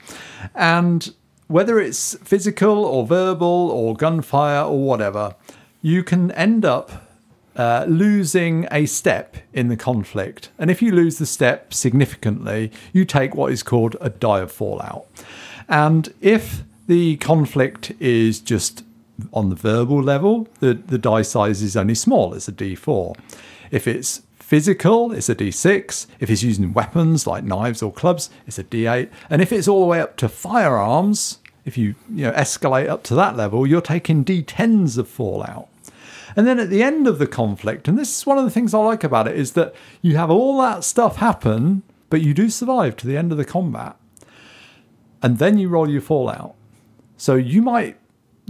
And whether it's physical or verbal or gunfire or whatever, you can end up uh, losing a step in the conflict. And if you lose the step significantly, you take what is called a die of fallout. And if the conflict is just on the verbal level, the, the die size is only small, it's a d4. If it's physical, it's a d6. If it's using weapons like knives or clubs, it's a d8. And if it's all the way up to firearms, if you, you know, escalate up to that level, you're taking d10s of fallout. And then at the end of the conflict, and this is one of the things I like about it, is that you have all that stuff happen, but you do survive to the end of the combat. And then you roll your fallout. So you might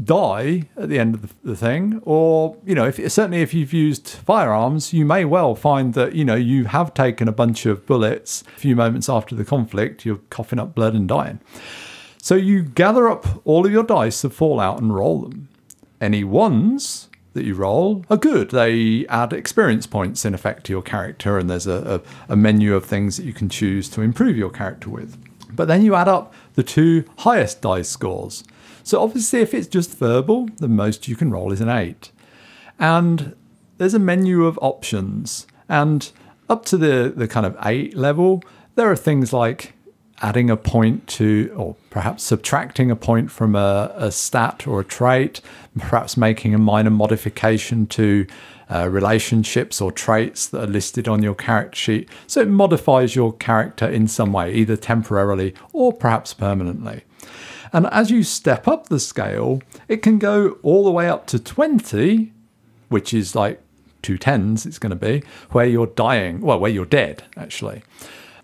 die at the end of the, thing, or you know, if certainly if you've used firearms, you may well find that you know you have taken a bunch of bullets. A few moments after the conflict, you're coughing up blood and dying. So you gather up all of your dice of fallout and roll them. Any ones that you roll are good. They add experience points in effect to your character, and there's a, a, a menu of things that you can choose to improve your character with. But then you add up the two highest dice scores. So obviously, if it's just verbal, the most you can roll is an eight. and there's a menu of options. And up to the, the kind of eight level, there are things like adding a point to, or perhaps subtracting a point from a, a stat or a trait, perhaps making a minor modification to uh, relationships or traits that are listed on your character sheet. So it modifies your character in some way, either temporarily or perhaps permanently. And as you step up the scale, it can go all the way up to 20, which is like two tens, it's going to be, where you're dying, well, where you're dead, actually.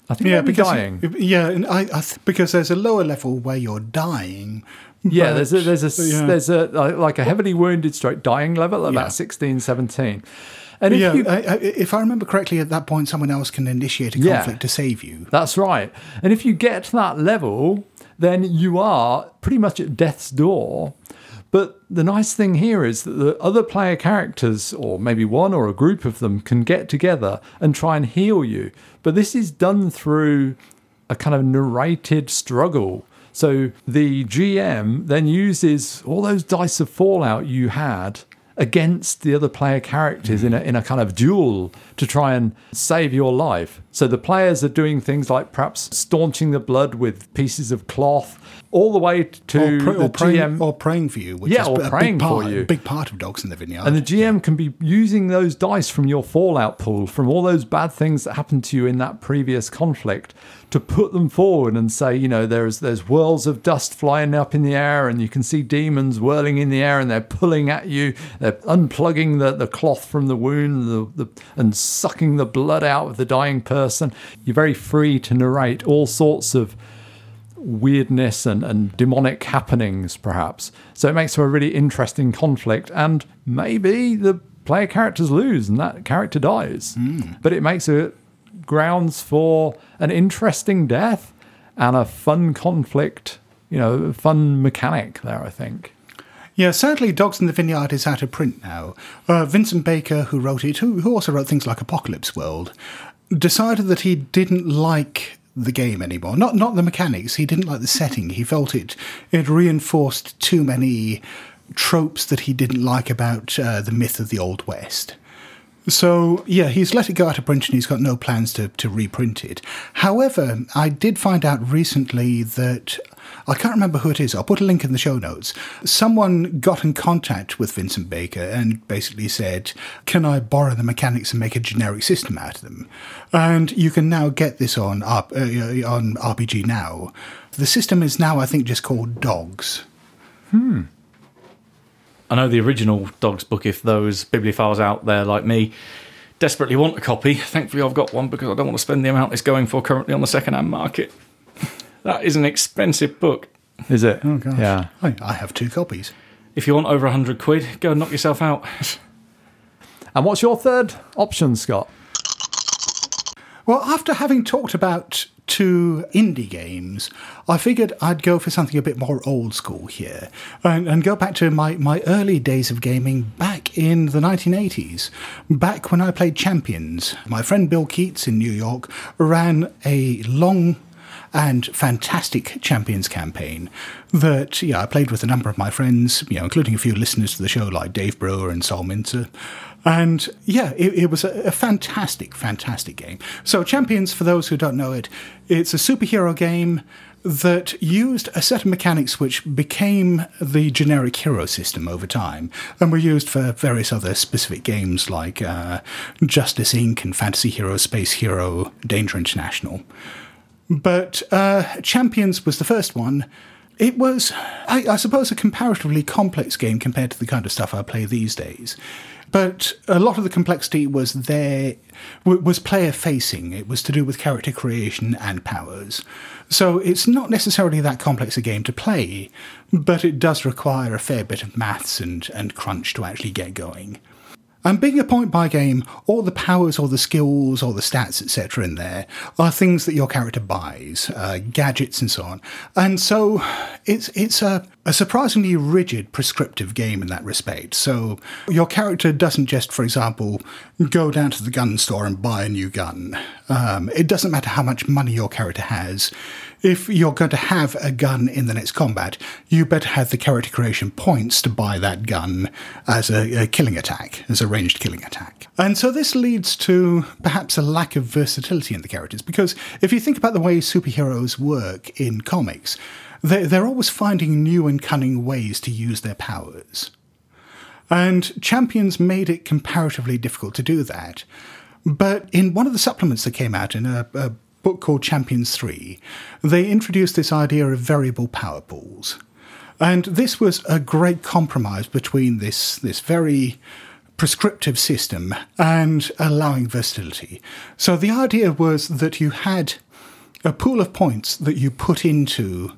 I think Yeah, because dying. yeah, and I, I th- because there's a lower level where you're dying. Yeah, but- there's a there's a yeah. there's a like a heavily wounded stroke dying level at Yeah. about 16, 17. And if yeah, you, I, I, if I remember correctly, at that point, someone else can initiate a Yeah. conflict to save you. That's right. And if you get to that level, then you are pretty much at death's door. But the nice thing here is that the other player characters, or maybe one or a group of them, can get together and try and heal you. But this is done through a kind of narrated struggle. So the GM then uses all those dice of fallout you had against the other player characters in a, in a kind of duel to try and save your life. So the players are doing things like perhaps staunching the blood with pieces of cloth, all the way to Or, the or, praying, GM. or praying for you, which Yeah, is or a praying big for part, you. big part of Dogs in the Vineyard. and the GM can be using those dice from your fallout pool, from all those bad things that happened to you in that previous conflict, to put them forward and say, you know, there's there's whirls of dust flying up in the air, and you can see demons whirling in the air, and they're pulling at you. They're unplugging the, the cloth from the wound, the, the, and sucking the blood out of the dying person. You're very free to narrate all sorts of weirdness and, and demonic happenings, perhaps. So it makes for a really interesting conflict, and maybe the player characters lose and that character dies. Hmm. But it makes it grounds for an interesting death and a fun conflict, you know, fun mechanic there, I think. Yeah, sadly, Dogs in the Vineyard is out of print now. Uh, Vincent Baker, who wrote it, who, who also wrote things like Apocalypse World, decided that he didn't like the game anymore. Not not the mechanics. He didn't like the setting. He felt it it reinforced too many tropes that he didn't like about uh, the myth of the Old West. So yeah, he's let it go out of print and he's got no plans to, to reprint it. However, I did find out recently that I can't remember who it is. I'll put a link in the show notes. Someone got in contact with Vincent Baker and basically said, "Can I borrow the mechanics and make a generic system out of them?" And you can now get this on uh, on RPG Now. The system is now, I think, just called Dogs. I know the original Dogs book, if those bibliophiles out there like me desperately want a copy, thankfully I've got one because I don't want to spend the amount it's going for currently on the second hand market. (laughs) that is an expensive book. Is it? Oh gosh, Yeah. I, I have two copies. If you want over a hundred quid, go and knock yourself out. (laughs) And what's your third option, Scott? Well, after having talked about two indie games, I figured I'd go for something a bit more old school here and, and go back to my, my early days of gaming back in the 1980s, back when I played Champions. My friend Bill Keats in New York ran a long and fantastic Champions campaign that yeah, I played with a number of my friends, you know, including a few listeners to the show like Dave Brewer and Sol Minter. And yeah, it, it was a, a fantastic, fantastic game. So, Champions, for those who don't know it, it's a superhero game that used a set of mechanics which became the generic hero system over time and were used for various other specific games like uh, Justice Inc. and Fantasy Hero, Space Hero, Danger International. But uh, Champions was the first one. It was, I, I suppose, a comparatively complex game compared to the kind of stuff I play these days. But a lot of the complexity was there, was player facing. It was to do with character creation and powers. So it's not necessarily that complex a game to play, but it does require a fair bit of maths and, and crunch to actually get going. And being a point buy game, all the powers or the skills or the stats, etc., in there are things that your character buys, uh, gadgets and so on. And so it's it's a a surprisingly rigid prescriptive game in that respect. So your character doesn't just, for example, go down to the gun store and buy a new gun. Um, it doesn't matter how much money your character has. If you're going to have a gun in the next combat, you better have the character creation points to buy that gun as a, a killing attack, as a ranged killing attack. And so this leads to perhaps a lack of versatility in the characters, because if you think about the way superheroes work in comics, they're, they're always finding new and cunning ways to use their powers. And Champions made it comparatively difficult to do that. But in one of the supplements that came out in a, a book called Champions 3, they introduced this idea of variable power pools. And this was a great compromise between this, this very prescriptive system and allowing versatility. So the idea was that you had a pool of points that you put into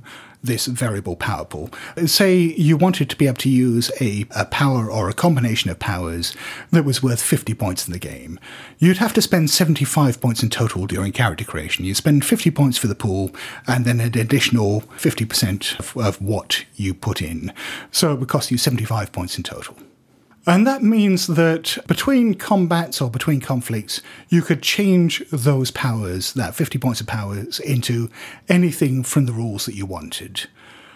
this variable power pool. Say you wanted to be able to use a, a power or a combination of powers that was worth 50 points in the game. You'd have to spend 75 points in total during character creation. You spend 50 points for the pool and then an additional 50% of, of what you put in. So it would cost you 75 points in total. And that means that between combats or between conflicts, you could change those powers, that 50 points of powers, into anything from the rules that you wanted.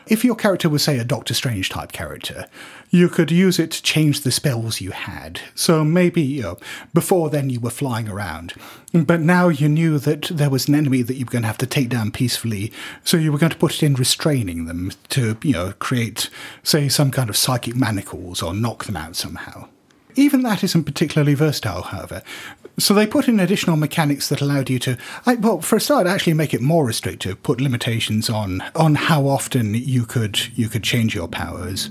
If your character was, say, a Doctor Strange type character, you could use it to change the spells you had. So maybe, you know, before then you were flying around, but now you knew that there was an enemy that you were going to have to take down peacefully, so you were going to put it in restraining them to, you know, create, say, some kind of psychic manacles or knock them out somehow. Even that isn't particularly versatile, however. So they put in additional mechanics that allowed you to, well, for a start, actually make it more restrictive. Put limitations on on how often you could you could change your powers.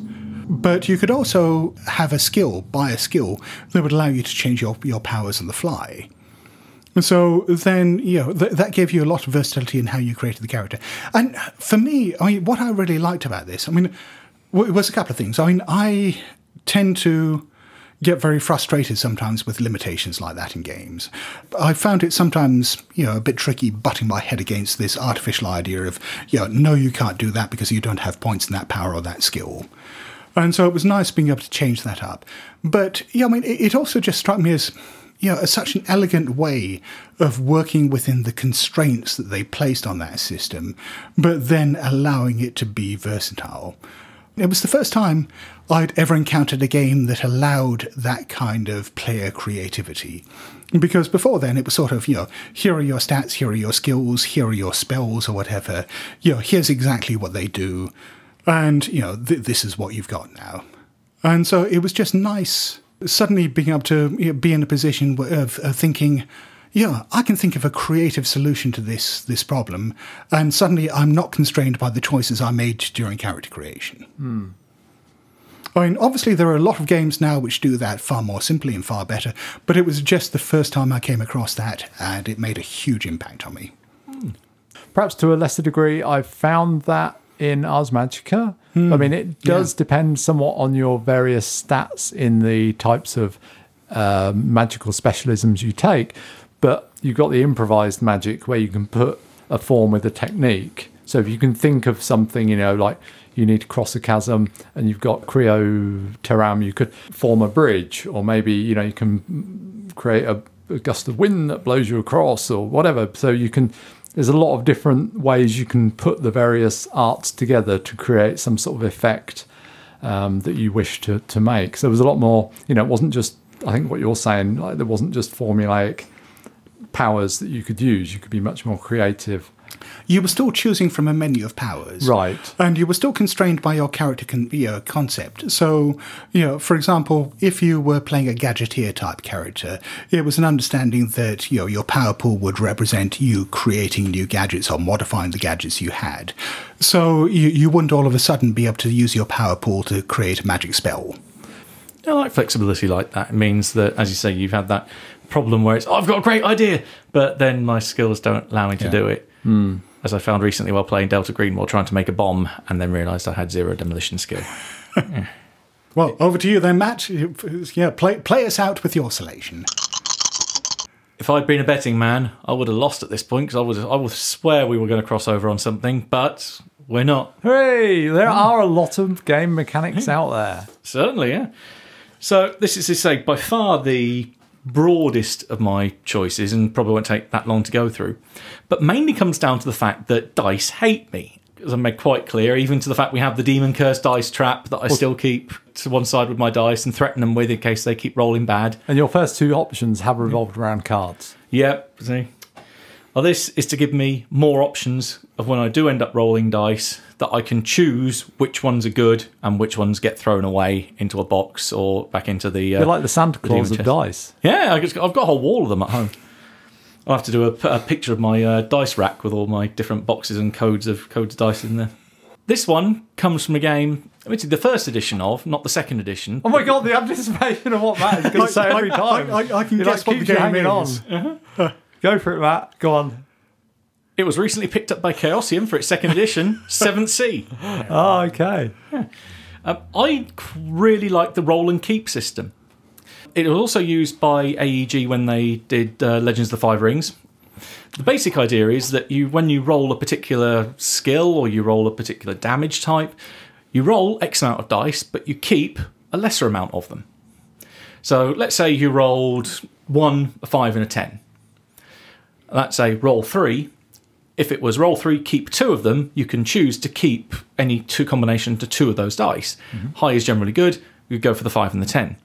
But you could also have a skill, buy a skill that would allow you to change your, your powers on the fly. So then, you know, th- that gave you a lot of versatility in how you created the character. And for me, I mean, what I really liked about this, I mean, w- was a couple of things. I mean, I tend to get very frustrated sometimes with limitations like that in games. I found it sometimes, you know, a bit tricky butting my head against this artificial idea of, you know, no, you can't do that because you don't have points in that power or that skill. And so it was nice being able to change that up. But, yeah, I mean, it, also just struck me as, you know, as such an elegant way of working within the constraints that they placed on that system, but then allowing it to be versatile. It was the first time I'd ever encountered a game that allowed that kind of player creativity. Because before then, it was sort of, you know, here are your stats, here are your skills, here are your spells, or whatever. You know, here's exactly what they do. And, you know, th- this is what you've got now. And so it was just nice suddenly being able to you know, be in a position of, of thinking, yeah, I can think of a creative solution to this this problem, and suddenly I'm not constrained by the choices I made during character creation. Hmm. I mean, obviously there are a lot of games now which do that far more simply and far better, but it was just the first time I came across that, and it made a huge impact on me. Hmm. Perhaps to a lesser degree, I've found that in Ars Magica. Hmm. I mean, it does Yeah. depend somewhat on your various stats in the types of uh, magical specialisms you take, but you've got the improvised magic where you can put a form with a technique. So if you can think of something, you know, like you need to cross a chasm and you've got Creo Terram, you could form a bridge, or maybe, you know, you can create a, a gust of wind that blows you across or whatever. So you can, there's a lot of different ways you can put the various arts together to create some sort of effect um, that you wish to, to make. So there was a lot more, you know, it wasn't just, I think what you're saying, like there wasn't just formulaic powers that you could use. You could be much more creative. You were still choosing from a menu of powers. Right. And you were still constrained by your character con- you know, concept. So, you know, for example, if you were playing a gadgeteer type character, it was an understanding that, you know, your power pool would represent you creating new gadgets or modifying the gadgets you had. So you, you wouldn't all of a sudden be able to use your power pool to create a magic spell. I like flexibility like that. It means that, as you say, you've had that problem where it's, oh, I've got a great idea, but then my skills don't allow me to Yeah. do it. Hmm. As I found recently while playing Delta Green while trying to make a bomb and then realised I had zero demolition skill. (laughs) Well, over to you then, Matt. Yeah, play, play us out with your selection. If I'd been a betting man, I would have lost at this point because I would I would swear we were going to cross over on something, but We're not. Hey, There hmm. are a lot of game mechanics hmm. out there. Certainly, yeah. So this is to say by far the broadest of my choices, and probably won't take that long to go through. But mainly comes down to the fact that dice hate me, as I made quite clear. Even to the fact we have the demon curse dice trap that I still keep to one side with my dice and threaten them with in case they keep rolling bad. And your first two options have revolved around cards. Yep. See. Well, this is to give me more options of when I do end up rolling dice that I can choose which ones are good and which ones get thrown away into a box or back into the. Uh, They're like the Santa Claus of dice. yeah, I just, I've got a whole wall of them at home. I'll have to do a, a picture of my uh, dice rack with all my different boxes and codes of codes of dice in there. This one comes from a game, which is the first edition of, not the second edition. Oh my god, the anticipation of what Matt is going (laughs) to say every I- I- time. I- I can It, guess what the keeps you game hanging is. on. Go for it, Matt. Go on. It was recently picked up by Chaosium for its second edition, (laughs) Seventh Sea. Oh, okay. Um, I really like the roll and keep system. It was also used by AEG when they did uh, Legends of the Five Rings. The basic idea is that you, when you roll a particular skill or you roll a particular damage type, you roll X amount of dice, but you keep a lesser amount of them. So let's say you rolled one, a five, and a ten. That's a roll three. If it was roll three, keep two of them, you can choose to keep any two combination to two of those dice. High is generally good. You go for the five and the ten.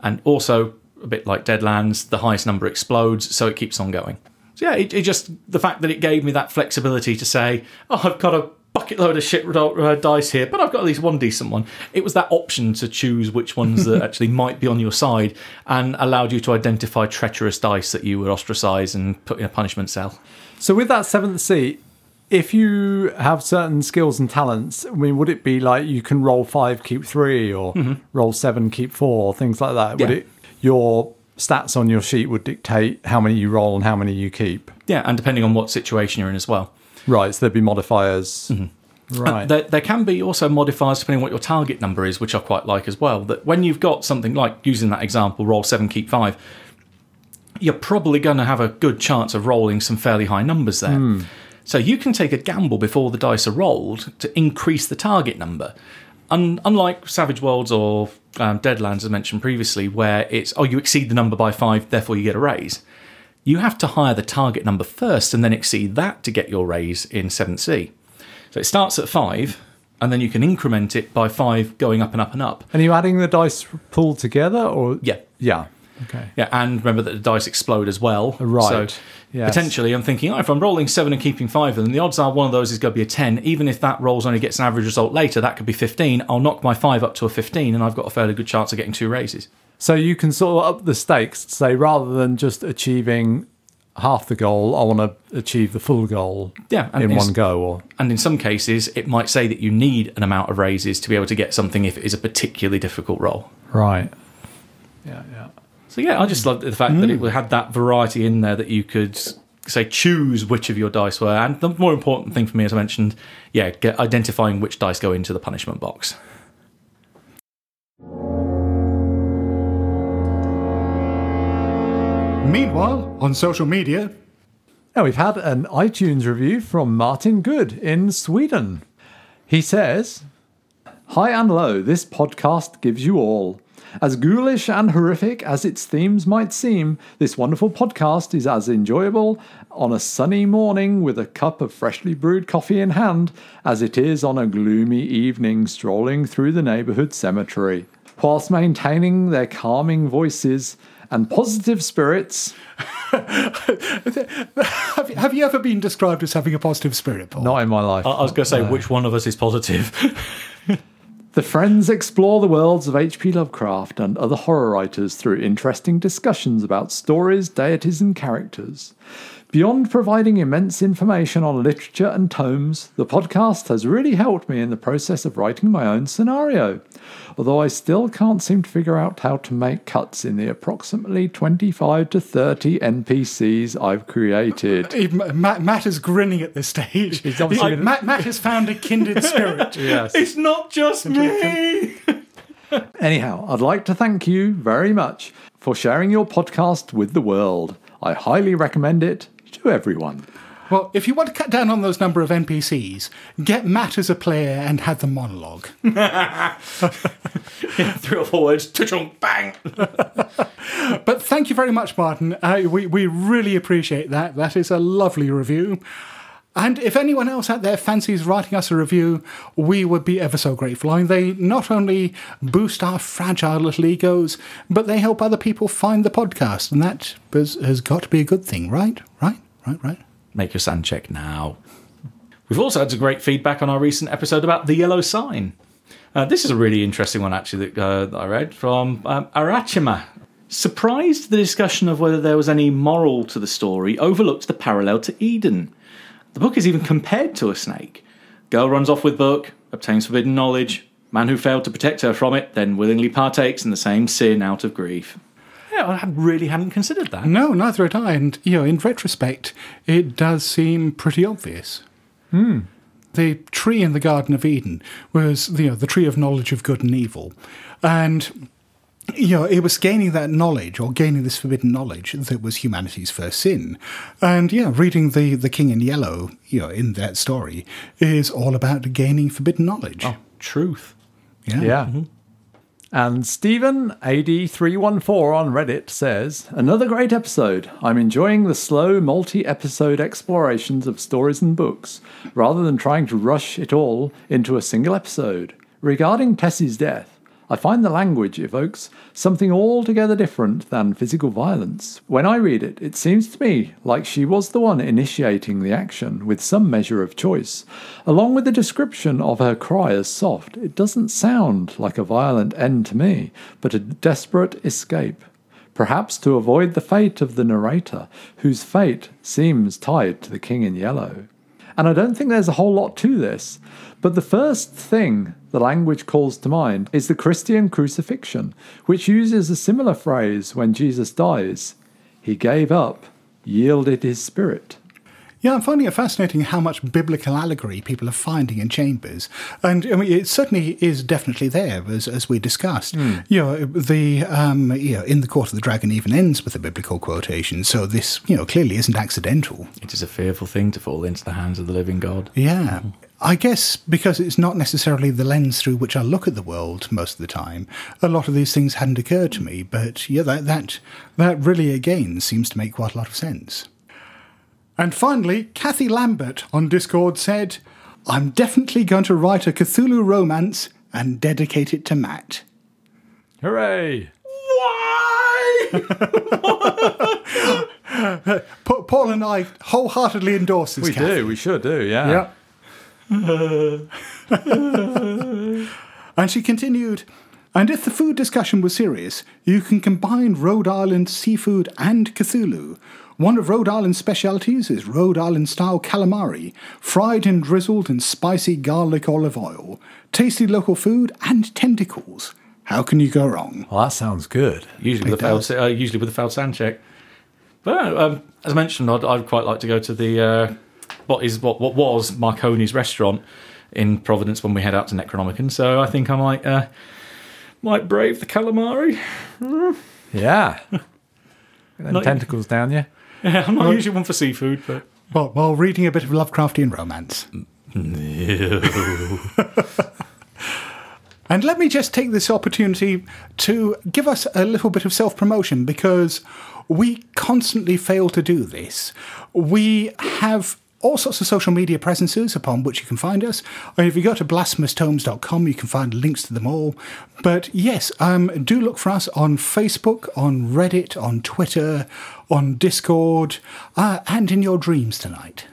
And also, a bit like Deadlands, the highest number explodes, so it keeps on going. So yeah, it, it just the fact that it gave me that flexibility to say, oh, I've got a bucket load of shit uh, dice here, but I've got at least one decent one. It was that option to choose which ones that (laughs) actually might be on your side, and allowed you to identify treacherous dice that you would ostracize and put in a punishment cell. So with that Seventh Sea, if you have certain skills and talents, I mean, would it be like you can roll five, keep three, or mm-hmm. roll seven, keep four, things like that? Would Yeah. it your stats on your sheet would dictate how many you roll and how many you keep? Yeah, and depending on what situation you're in as well. Right. So there'd be modifiers. Mm-hmm. Uh, right. There, there can be also modifiers depending on what your target number is, which I quite like as well. That when you've got something like using that example, roll seven, keep five, you're probably going to have a good chance of rolling some fairly high numbers there. So you can take a gamble before the dice are rolled to increase the target number. Un- unlike Savage Worlds or um, Deadlands, as mentioned previously, where it's oh you exceed the number by five, therefore you get a raise. You have to hire the target number first and then exceed that to get your raise in 7th Sea. So it starts at five, and then you can increment it by five, going up and up and up. and are you adding the dice pool together, or Yeah. yeah? Okay. Yeah, and remember that the dice explode as well. Right. So Yes. potentially, I'm thinking, oh, if I'm rolling seven and keeping five, then the odds are one of those is going to be a 10. Even if that rolls only gets an average result later, that could be 15. I'll knock my five up to a 15, and I've got a fairly good chance of getting two raises. So you can sort of up the stakes. Say rather than just achieving half the goal, I want to achieve the full goal. Yeah, and in one go. Or And in some cases, it might say that you need an amount of raises to be able to get something if it is a particularly difficult roll. right. Yeah. Yeah. So yeah, I just loved the fact that it mm. had that variety in there that you could say choose which of your dice were, and the more important thing for me, as I mentioned, yeah, get, identifying which dice go into the punishment box. Meanwhile, on social media, Now, we've had an iTunes review from Martin Good in Sweden. He says, Hi and low, this podcast gives you all. As ghoulish and horrific as its themes might seem, this wonderful podcast is as enjoyable on a sunny morning with a cup of freshly brewed coffee in hand as it is on a gloomy evening strolling through the neighbourhood cemetery. Whilst maintaining their calming voices and positive spirits, have, (laughs) have you ever been described as having a positive spirit, Paul? not in my life. I, I was going to say which one of us is positive. (laughs) The friends explore the worlds of H.P. Lovecraft and other horror writers through interesting discussions about stories, deities, and characters. Beyond providing immense information on literature and tomes, the podcast has really helped me in the process of writing my own scenario. Although I still can't seem to figure out how to make cuts in the approximately 25 to 30 NPCs I've created. (laughs) Even uh, Matt, Matt is grinning at this stage. He's obviously gonna- Matt, Matt has found a kindred spirit. (laughs) yes. it's not just me. Anyhow, I'd like to thank you very much for sharing your podcast with the world. I highly recommend it to everyone. Well, if you want to cut down on those number of NPCs, get Matt as a player and have the monologue. (laughs) Three or four words, touch-on, bang. (laughs) But thank you very much, Martin. Uh, we, we really appreciate that. That is a lovely review. And if anyone else out there fancies writing us a review, we would be ever so grateful. I mean, they not only boost our fragile little egos, but they help other people find the podcast. And that has, has got to be a good thing, right? Right? Right? Right? Make your sound check now. We've also had some great feedback on our recent episode about the yellow sign. Uh, this is a really interesting one, actually, that, uh, that I read from um, Arachima. Surprised the discussion of whether there was any moral to the story overlooked the parallel to Eden. The book is even compared to a snake. Girl runs off with book, obtains forbidden knowledge. Man who failed to protect her from it then willingly partakes in the same sin out of grief. Yeah, I really hadn't considered that. No, neither had I. And, you know, in retrospect, it does seem pretty obvious. Hmm. The tree in the Garden of Eden was, you know, the tree of knowledge of good and evil. And, you know, it was gaining that knowledge or gaining this forbidden knowledge that was humanity's first sin. And, yeah, reading the, the King in Yellow, you know, in that story is all about gaining forbidden knowledge. Oh, truth. yeah. Yeah. Mm-hmm. And Stephen AD314 on Reddit says, Another great episode. I'm enjoying the slow, multi episode explorations of stories and books, rather than trying to rush it all into a single episode. Regarding Tessie's death, I find the language evokes something altogether different than physical violence. When I read it, it seems to me like she was the one initiating the action with some measure of choice. Along with the description of her cry as soft, it doesn't sound like a violent end to me, but a desperate escape. Perhaps to avoid the fate of the narrator, whose fate seems tied to the King in Yellow. And I don't think there's a whole lot to this. But the first thing the language calls to mind is the Christian crucifixion, which uses a similar phrase when Jesus dies. He gave up, yielded his spirit. Yeah, I'm finding it fascinating how much biblical allegory people are finding in Chambers, and I mean, it certainly is definitely there, as as we discussed. You know, the um, you know, in the court of the dragon even ends with a biblical quotation, so this you know clearly isn't accidental. It is a fearful thing to fall into the hands of the living God. Yeah. I guess because it's not necessarily the lens through which I look at the world most of the time, a lot of these things hadn't occurred to me. But yeah, that that that really again seems to make quite a lot of sense. And finally, Kathy Lambert on Discord said, "I'm definitely going to write a Cthulhu romance and dedicate it to Matt." Hooray! (laughs) Pa- Paul and I wholeheartedly endorse this. We Kathy. do, we should do, yeah. Yeah. and she continued, and if the food discussion was serious, you can combine Rhode Island seafood and Cthulhu. One of Rhode Island's specialties is Rhode Island style calamari, fried and drizzled in spicy garlic olive oil. Tasty local food and tentacles. How can you go wrong? Well, that sounds good. Usually with a failed, uh, usually with a failed sound check. But um, as mentioned, I'd, I'd quite like to go to the uh, what is what what was Marconi's restaurant in Providence when we head out to Necronomicon. So I think I might uh, might brave the calamari. Yeah. (laughs) Get them Not- tentacles down you. Yeah, I'm not usually one for seafood, but Well, while reading a bit of Lovecraftian romance. No. (laughs) And let me just take this opportunity to give us a little bit of self promotion because we constantly fail to do this. We have all sorts of social media presences upon which you can find us. And if you go to blasphemoustomes.com, you can find links to them all. But yes, um, do look for us on Facebook, on Reddit, on Twitter, on Discord, uh, and in your dreams tonight.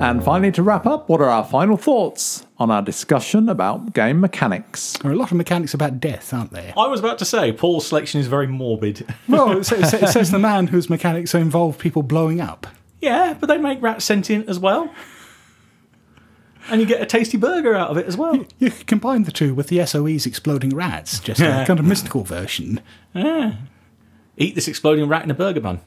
And finally, to wrap up, what are our final thoughts on our discussion about game mechanics? There are a lot of mechanics about death, aren't there? I was about to say Paul's selection is very morbid. (laughs) Well, it (laughs) says, it says the man whose mechanics involve people blowing up. yeah, but they make rats sentient as well, and you get a tasty burger out of it as well. You could combine the two with the SOE's exploding rats, just a kind of mystical version. Yeah. Eat this exploding rat in a burger bun.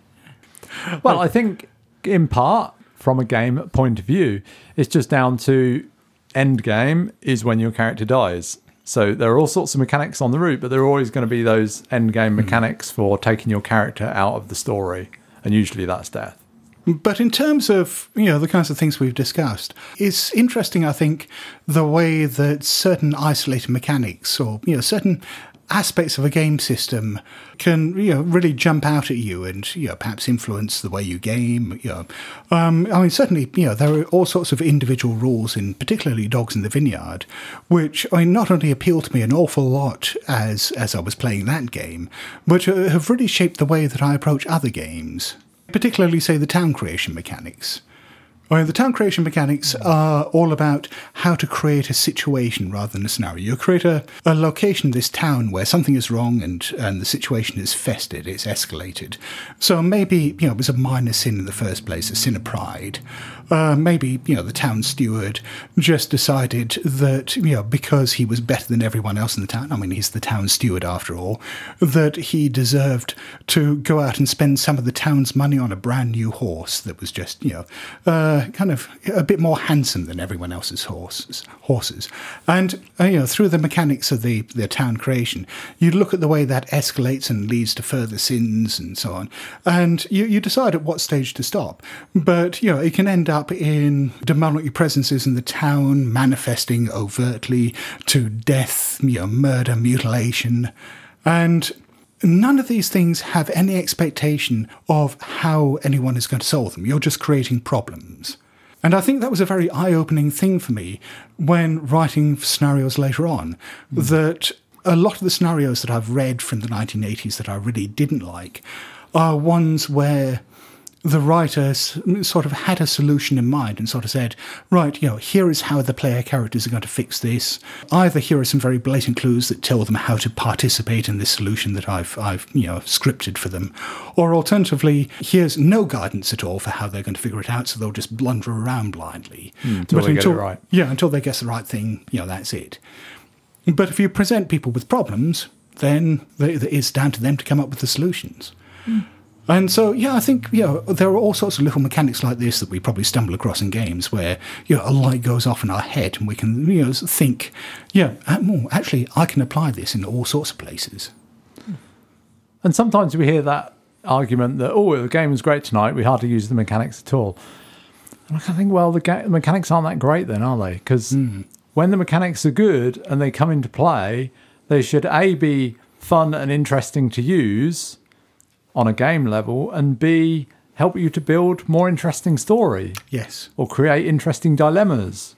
Well, I think in part, from a game point of view, it's just down to end game is when your character dies. So there are all sorts of mechanics on the route, but there are always going to be those end game hmm. mechanics for taking your character out of the story, and usually that's death. But in terms of you know the kinds of things we've discussed, it's interesting. I think the way that certain isolated mechanics or you know certain aspects of a game system can you know really jump out at you and you know perhaps influence the way you game. You know, um, I mean certainly you know there are all sorts of individual rules in particularly Dogs in the Vineyard, which I mean not only appeal to me an awful lot as as I was playing that game, but uh, have really shaped the way that I approach other games particularly say the town creation mechanics. Well, the town creation mechanics are all about how to create a situation rather than a scenario. You create a, a location, this town, where something is wrong and, and the situation is festered, it's escalated. So maybe, you know, it was a minor sin in the first place, a sin of pride. Uh, maybe, you know, the town steward just decided that, you know, because he was better than everyone else in the town, I mean, he's the town steward after all, that he deserved to go out and spend some of the town's money on a brand new horse that was just, you know, uh, kind of a bit more handsome than everyone else's horses. Horses, and uh, you know, through the mechanics of the the town creation, you look at the way that escalates and leads to further sins and so on, and you you decide at what stage to stop. But you know, it can end up in demonic presences in the town manifesting overtly to death, you know, murder, mutilation, and none of these things have any expectation of how anyone is going to solve them. You're just creating problems. And I think that was a very eye opening thing for me when writing scenarios later on. Hmm. That a lot of the scenarios that I've read from the 1980s that I really didn't like are ones where the writers mm, sort of had a solution in mind and sort of said, right, you know, here is how the player characters are going to fix this. Either here are some very blatant clues that tell them how to participate in this solution that I've, I've, you know, scripted for them, or alternatively, here's no guidance at all for how they're going to figure it out, so they'll just blunder around blindly. Hmm, until they get it right. Yeah, until they guess the right thing, you know, that's it. But if you present people with problems, then they- it's down to them to come up with the solutions. Hmm. And so, yeah, I think you know there are all sorts of little mechanics like this that we probably stumble across in games where you know a light goes off in our head and we can you know think, yeah, actually I can apply this in all sorts of places. And sometimes we hear that argument that, oh, the game was great tonight, we hardly use the mechanics at all. And I kind of think, well, the, ga- the mechanics aren't that great then, are they? Because hmm. when the mechanics are good and they come into play, they should A, be fun and interesting to use on a game level, and B, help you to build more interesting story Yes. or create interesting dilemmas.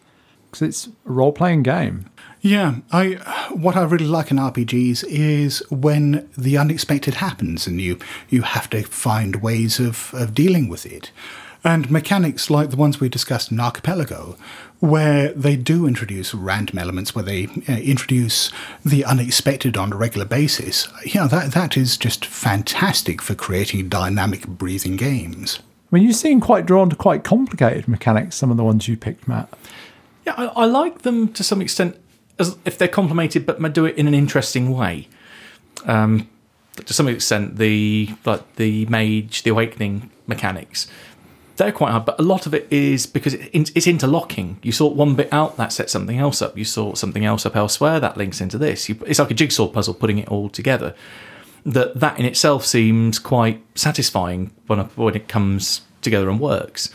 Because it's a role playing game. Yeah, I what I really like in RPGs is when the unexpected happens and you you have to find ways of, of dealing with it. And mechanics like the ones we discussed in Archipelago, where they do introduce random elements, where they uh, introduce the unexpected on a regular basis, yeah, that that is just fantastic for creating dynamic, breathing games. I mean, you seem quite drawn to quite complicated mechanics, some of the ones you picked, Matt. Yeah, I, I like them to some extent as if they're complemented, but do it in an interesting way. Um, to some extent, the like the mage, the awakening mechanics, they're quite hard. But a lot of it is because it's interlocking. You sort one bit out, that sets something else up. You sort something else up elsewhere, that links into this. You, it's like a jigsaw puzzle, putting it all together. That that in itself seems quite satisfying when when it comes together and works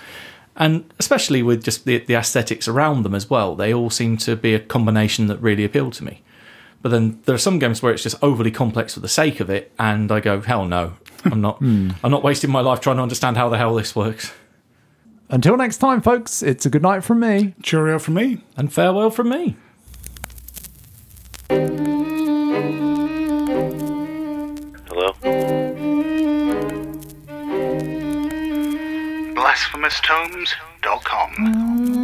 and especially with just the, the aesthetics around them as well they all seem to be a combination that really appeal to me but then there are some games where it's just overly complex for the sake of it and i go hell no i'm not (laughs) hmm. i'm not wasting my life trying to understand how the hell this works Until next time, folks, it's a good night from me. Cheerio from me. and farewell from me Hello? BlasphemousTomes.com.